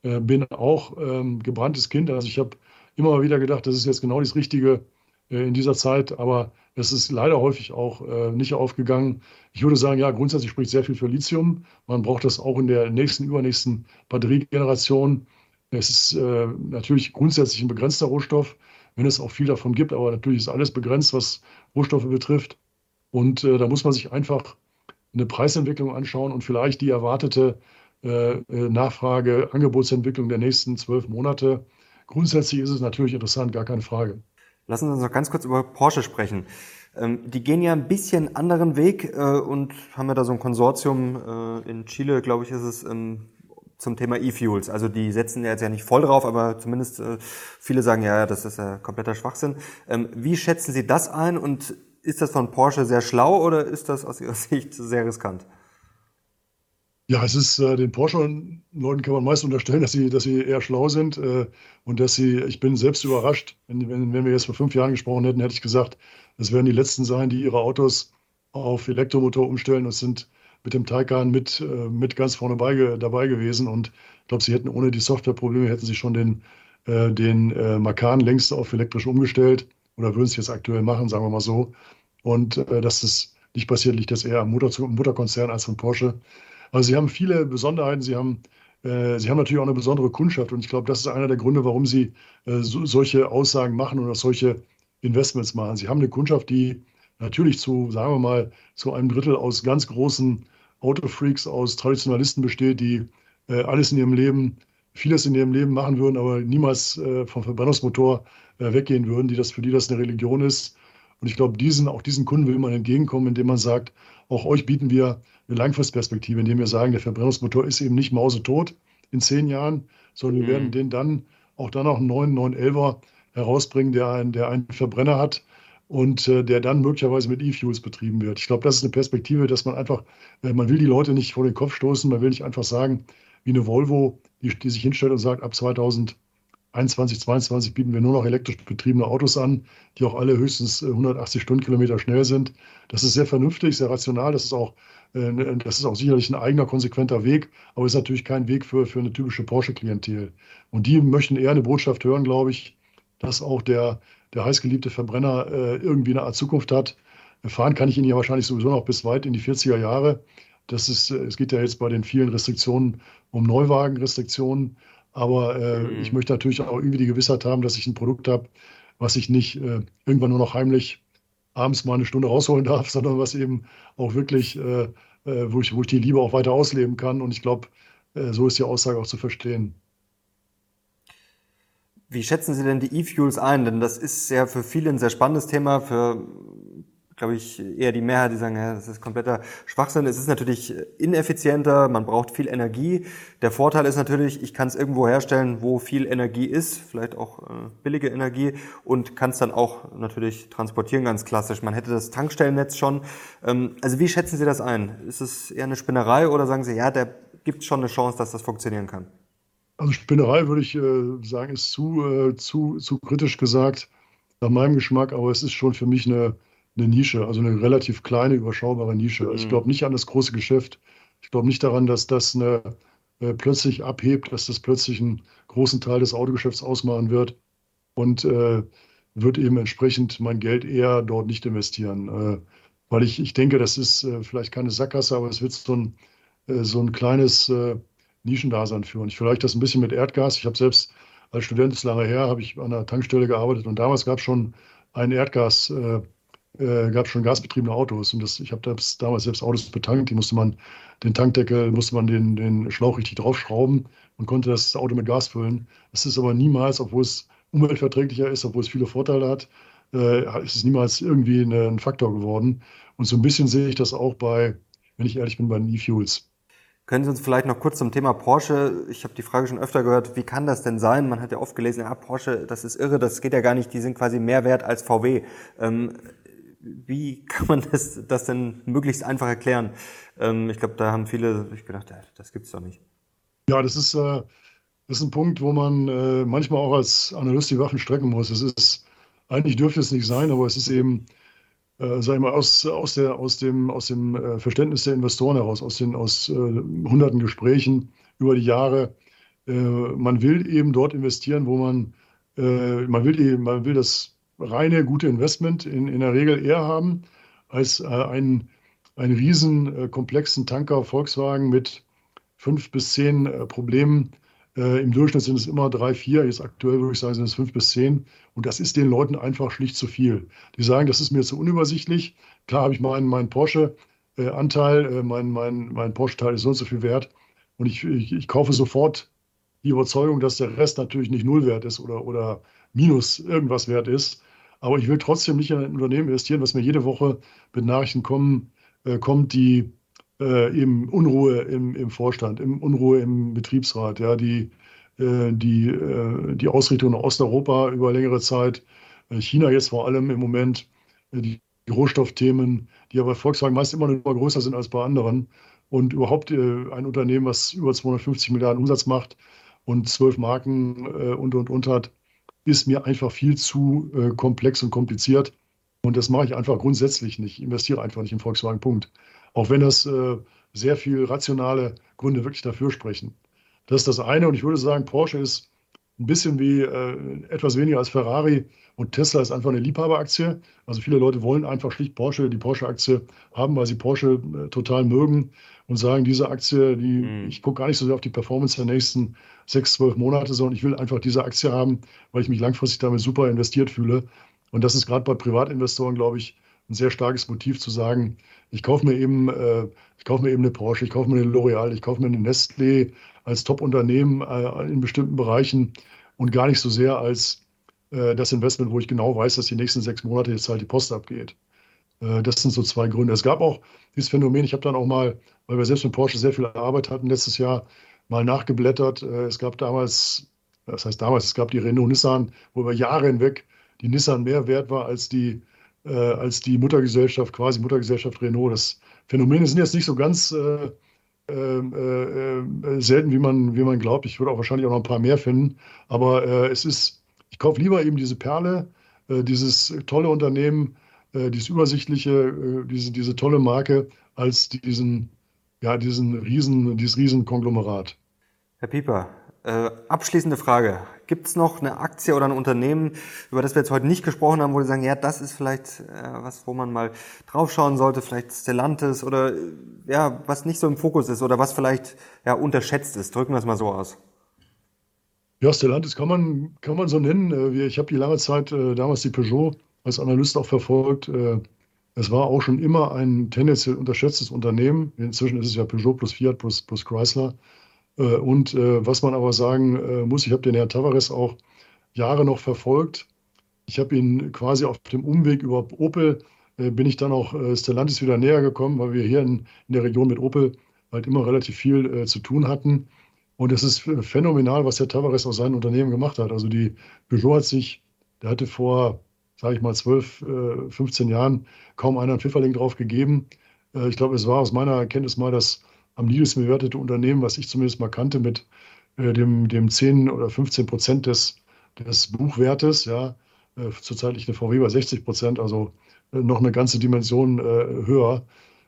äh, bin auch ähm, gebranntes Kind. Also ich habe immer mal wieder gedacht, das ist jetzt genau das Richtige äh, in dieser Zeit, aber es ist leider häufig auch äh, nicht aufgegangen. Ich würde sagen, ja, grundsätzlich spricht sehr viel für Lithium. Man braucht das auch in der nächsten, übernächsten Batteriegeneration. Es ist äh, natürlich grundsätzlich ein begrenzter Rohstoff wenn es auch viel davon gibt. Aber natürlich ist alles begrenzt, was Rohstoffe betrifft. Und äh, da muss man sich einfach eine Preisentwicklung anschauen und vielleicht die erwartete äh, äh, Nachfrage, Angebotsentwicklung der nächsten zwölf Monate. Grundsätzlich ist es natürlich interessant, gar keine Frage. Lassen Sie uns noch ganz kurz über Porsche sprechen. Ähm, die gehen ja ein bisschen anderen Weg äh, und haben ja da so ein Konsortium äh, in Chile, glaube ich, ist es, ähm, zum Thema E-Fuels. Also die setzen jetzt ja nicht voll drauf, aber zumindest äh, viele sagen, ja, das ist ja kompletter Schwachsinn. Ähm, wie schätzen Sie das ein und ist das von Porsche sehr schlau oder ist das aus Ihrer Sicht sehr riskant? Ja, es ist äh, den Porsche-Leuten kann man meist unterstellen, dass sie, dass sie eher schlau sind äh, und dass sie, ich bin selbst überrascht, wenn, wenn, wenn wir jetzt vor fünf Jahren gesprochen hätten, hätte ich gesagt, das werden die Letzten sein, die ihre Autos auf Elektromotor umstellen und sind mit dem Taycan mit, äh, mit ganz vorne bei, dabei gewesen. Und ich glaube, sie hätten ohne die Softwareprobleme, hätten sie schon den, äh, den äh, Macan längst auf elektrisch umgestellt oder würden es jetzt aktuell machen, sagen wir mal so. Und äh, dass das nicht passiert, liegt das eher am Mutter Mutterkonzern als von Porsche. Also sie haben viele Besonderheiten, sie haben, äh, sie haben natürlich auch eine besondere Kundschaft und ich glaube, das ist einer der Gründe, warum sie äh, so, solche Aussagen machen oder solche Investments machen. Sie haben eine Kundschaft, die natürlich zu, sagen wir mal, zu einem Drittel aus ganz großen Autofreaks, aus Traditionalisten besteht, die äh, alles in ihrem Leben, vieles in ihrem Leben machen würden, aber niemals äh, vom Verbrennungsmotor äh, weggehen würden, die das, für die das eine Religion ist. Und ich glaube, diesen, auch diesen Kunden will man entgegenkommen, indem man sagt, auch euch bieten wir eine Langfristperspektive, indem wir sagen, der Verbrennungsmotor ist eben nicht mausetot in zehn Jahren, sondern mhm. wir werden den dann auch dann noch einen neuen 911er herausbringen, der, ein, der einen Verbrenner hat und äh, der dann möglicherweise mit E-Fuels betrieben wird. Ich glaube, das ist eine Perspektive, dass man einfach, äh, man will die Leute nicht vor den Kopf stoßen, man will nicht einfach sagen, wie eine Volvo, die, die sich hinstellt und sagt, ab 2000 21, 22 bieten wir nur noch elektrisch betriebene Autos an, die auch alle höchstens 180 äh, Stundenkilometer schnell sind. Das ist sehr vernünftig, sehr rational. Das ist auch, äh, ne, das ist auch sicherlich ein eigener, konsequenter Weg, aber ist natürlich kein Weg für, für eine typische Porsche-Klientel. Und die möchten eher eine Botschaft hören, glaube ich, dass auch der, der heißgeliebte Verbrenner äh, irgendwie eine Art Zukunft hat. Fahren kann ich ihn ja wahrscheinlich sowieso noch bis weit in die 40er Jahre. Das ist, es geht ja jetzt bei den vielen Restriktionen um Neuwagenrestriktionen. Aber äh, mhm. ich möchte natürlich auch irgendwie die Gewissheit haben, dass ich ein Produkt habe, was ich nicht äh, irgendwann nur noch heimlich abends mal eine Stunde rausholen darf, sondern was eben auch wirklich, äh, äh wo, ich, wo ich die Liebe auch weiter ausleben kann. Und ich glaube, äh, so ist die Aussage auch zu verstehen. Wie schätzen Sie denn die E-Fuels ein? Denn das ist ja für viele ein sehr spannendes Thema, für glaube ich, eher die Mehrheit, die sagen, ja, das ist kompletter Schwachsinn. Es ist natürlich ineffizienter, man braucht viel Energie. Der Vorteil ist natürlich, ich kann es irgendwo herstellen, wo viel Energie ist, vielleicht auch äh, billige Energie und kann es dann auch natürlich transportieren, ganz klassisch. Man hätte das Tankstellennetz schon. Ähm, also wie schätzen Sie das ein? Ist es eher eine Spinnerei oder sagen Sie, ja, da gibt schon eine Chance, dass das funktionieren kann? Also Spinnerei würde ich äh, sagen, ist zu, äh, zu, zu kritisch gesagt, nach meinem Geschmack, aber es ist schon für mich eine eine Nische, also eine relativ kleine, überschaubare Nische. Also ich mhm. glaube nicht an das große Geschäft. Ich glaube nicht daran, dass das eine, äh, plötzlich abhebt, dass das plötzlich einen großen Teil des Autogeschäfts ausmachen wird und äh, wird eben entsprechend mein Geld eher dort nicht investieren. Äh, weil ich, ich denke, das ist äh, vielleicht keine Sackgasse, aber es wird so ein, äh, so ein kleines äh, Nischendasein führen. Ich vergleiche das ein bisschen mit Erdgas. Ich habe selbst als Student, das ist lange her, habe ich an einer Tankstelle gearbeitet und damals gab es schon einen Erdgas- äh, gab es schon gasbetriebene Autos. Und das, ich habe damals selbst Autos betankt, die musste man, den Tankdeckel, musste man den, den Schlauch richtig draufschrauben und konnte das Auto mit Gas füllen. Es ist aber niemals, obwohl es umweltverträglicher ist, obwohl es viele Vorteile hat, äh, ist es niemals irgendwie eine, ein Faktor geworden. Und so ein bisschen sehe ich das auch bei, wenn ich ehrlich bin, bei den E-Fuels. Können Sie uns vielleicht noch kurz zum Thema Porsche, ich habe die Frage schon öfter gehört, wie kann das denn sein? Man hat ja oft gelesen, ja, Porsche, das ist irre, das geht ja gar nicht, die sind quasi mehr wert als VW. Ähm, wie kann man das, das denn möglichst einfach erklären? Ähm, ich glaube, da haben viele sich gedacht, das gibt's doch nicht. Ja, das ist, äh, das ist ein Punkt, wo man äh, manchmal auch als Analyst die Waffen strecken muss. Es ist, eigentlich dürfte es nicht sein, aber es ist eben, äh, sag ich mal, aus, aus, der, aus dem, aus dem äh, Verständnis der Investoren heraus, aus den aus äh, hunderten Gesprächen über die Jahre. Äh, man will eben dort investieren, wo man, man will eben, man will das reine gute Investment in, in der Regel eher haben als äh, einen, einen riesen äh, komplexen Tanker Volkswagen mit fünf bis zehn äh, Problemen. Äh, Im Durchschnitt sind es immer drei, vier. Jetzt aktuell würde ich sagen, sind es fünf bis zehn. Und das ist den Leuten einfach schlicht zu viel. Die sagen, das ist mir zu unübersichtlich. Klar habe ich meinen, meinen Porsche-Anteil, äh, mein, mein, mein Porsche-Teil ist so und so viel wert. Und ich, ich, ich kaufe sofort die Überzeugung, dass der Rest natürlich nicht null wert ist oder, oder minus irgendwas wert ist. Aber ich will trotzdem nicht in ein Unternehmen investieren, was mir jede Woche mit Nachrichten kommen, äh, kommt, die äh, eben Unruhe im, im Vorstand, im Unruhe im Betriebsrat, ja, die, äh, die, äh, die Ausrichtung nach Osteuropa über längere Zeit, äh, China jetzt vor allem im Moment, äh, die, die Rohstoffthemen, die aber Volkswagen meist immer noch größer sind als bei anderen. und überhaupt äh, ein Unternehmen, was über 250 Milliarden Umsatz macht und zwölf Marken und und und hat, ist mir einfach viel zu äh, komplex und kompliziert. Und das mache ich einfach grundsätzlich nicht. Ich investiere einfach nicht in Volkswagen. Punkt. Auch wenn das äh, sehr viel rationale Gründe wirklich dafür sprechen. Das ist das eine. Und ich würde sagen, Porsche ist ein bisschen wie äh, etwas weniger als Ferrari und Tesla ist einfach eine Liebhaberaktie. Also viele Leute wollen einfach schlicht Porsche, die Porsche-Aktie haben, weil sie Porsche äh, total mögen und sagen, diese Aktie, die, mhm. ich gucke gar nicht so sehr auf die Performance der nächsten sechs, zwölf Monate, sondern ich will einfach diese Aktie haben, weil ich mich langfristig damit super investiert fühle. Und das ist gerade bei Privatinvestoren, glaube ich, ein sehr starkes Motiv zu sagen, ich kaufe mir eben, äh, ich kaufe mir eben eine Porsche, ich kaufe mir eine L'Oreal, ich kaufe mir eine Nestlé als Top-Unternehmen äh, in bestimmten Bereichen und gar nicht so sehr als äh, das Investment, wo ich genau weiß, dass die nächsten sechs Monate jetzt halt die Post abgeht. Äh, das sind so zwei Gründe. Es gab auch dieses Phänomen, ich habe dann auch mal, weil wir selbst mit Porsche sehr viel Arbeit hatten letztes Jahr, mal nachgeblättert. Äh, es gab damals, das heißt damals, es gab die Renault Nissan, wo über Jahre hinweg die Nissan mehr wert war als die, äh, als die Muttergesellschaft, quasi Muttergesellschaft Renault. Das Phänomen sind jetzt nicht so ganz äh, ähm, äh, äh, selten, wie man, wie man glaubt. Ich würde auch wahrscheinlich auch noch ein paar mehr finden. Aber äh, es ist, ich kaufe lieber eben diese Perle, dieses tolle Unternehmen, dieses übersichtliche, diese, diese tolle Marke, als diesen, ja, diesen Riesen, dieses Riesenkonglomerat. Herr Pieper, äh, abschließende Frage. Gibt es noch eine Aktie oder ein Unternehmen, über das wir jetzt heute nicht gesprochen haben, wo Sie sagen, ja, das ist vielleicht äh, was, wo man mal draufschauen sollte, vielleicht Stellantis oder äh, ja, was nicht so im Fokus ist oder was vielleicht ja, unterschätzt ist? Drücken wir es mal so aus. Ja, Stellantis kann man, kann man so nennen. Äh, ich habe die lange Zeit äh, damals die Peugeot als Analyst auch verfolgt. Es war auch schon immer ein tendenziell unterschätztes Unternehmen. Inzwischen ist es ja Peugeot plus Fiat plus, plus Chrysler. Äh, und äh, was man aber sagen äh, muss, ich habe den Herrn Tavares auch Jahre noch verfolgt. Ich habe ihn quasi auf dem Umweg über Opel, bin ich dann auch Stellantis wieder näher gekommen, weil wir hier in, in der Region mit Opel halt immer relativ viel zu tun hatten. Und es ist phänomenal, was der Tavares aus seinem Unternehmen gemacht hat. Also die Peugeot hat sich, der hatte vor, sage ich mal, 12, 15 Jahren kaum einer einen Pfifferling drauf gegeben. Ich glaube, es war aus meiner Erkenntnis mal das am niedrigsten bewertete Unternehmen, was ich zumindest mal kannte, mit äh, dem, dem 10 oder 15 Prozent des, des Buchwertes. Ja, äh, zurzeit liegt eine VW bei 60 Prozent, also äh, noch eine ganze Dimension äh, höher.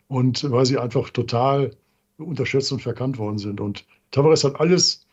Und weil sie einfach total unterschätzt und verkannt worden sind. Und Tavares hat alles,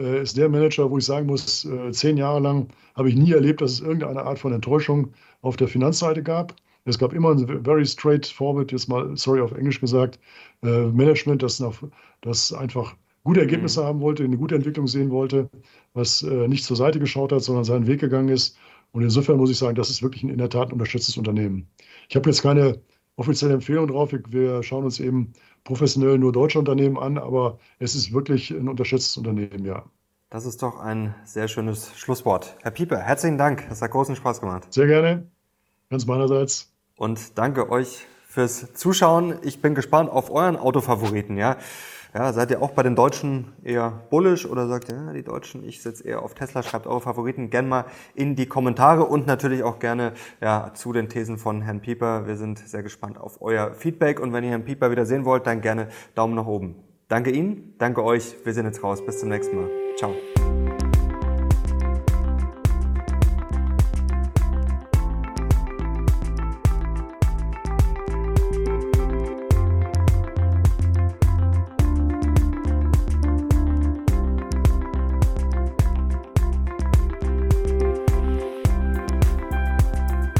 äh, ist der Manager, wo ich sagen muss, äh, zehn Jahre lang habe ich nie erlebt, dass es irgendeine Art von Enttäuschung auf der Finanzseite gab. Es gab immer ein very straightforward, jetzt mal, sorry, auf Englisch gesagt, äh, Management, das, noch, das einfach gute Ergebnisse mhm. haben wollte, eine gute Entwicklung sehen wollte, was äh, nicht zur Seite geschaut hat, sondern seinen Weg gegangen ist. Und insofern muss ich sagen, das ist wirklich ein, in der Tat ein unterschätztes Unternehmen. Ich habe jetzt keine offizielle Empfehlung drauf. Wir schauen uns eben professionell nur deutsche Unternehmen an, aber es ist wirklich ein unterschätztes Unternehmen, ja. Das ist doch ein sehr schönes Schlusswort. Herr Pieper, herzlichen Dank. Es hat großen Spaß gemacht. Sehr gerne. Ganz meinerseits. Und danke euch fürs Zuschauen. Ich bin gespannt auf euren Autofavoriten, ja. Ja, seid ihr auch bei den Deutschen eher bullish oder sagt ihr, ja, die Deutschen, ich sitze eher auf Tesla, schreibt eure Favoriten gerne mal in die Kommentare und natürlich auch gerne ja, zu den Thesen von Herrn Pieper. Wir sind sehr gespannt auf euer Feedback und wenn ihr Herrn Pieper wieder sehen wollt, dann gerne Daumen nach oben. Danke Ihnen, danke euch, wir sind jetzt raus, bis zum nächsten Mal. Ciao.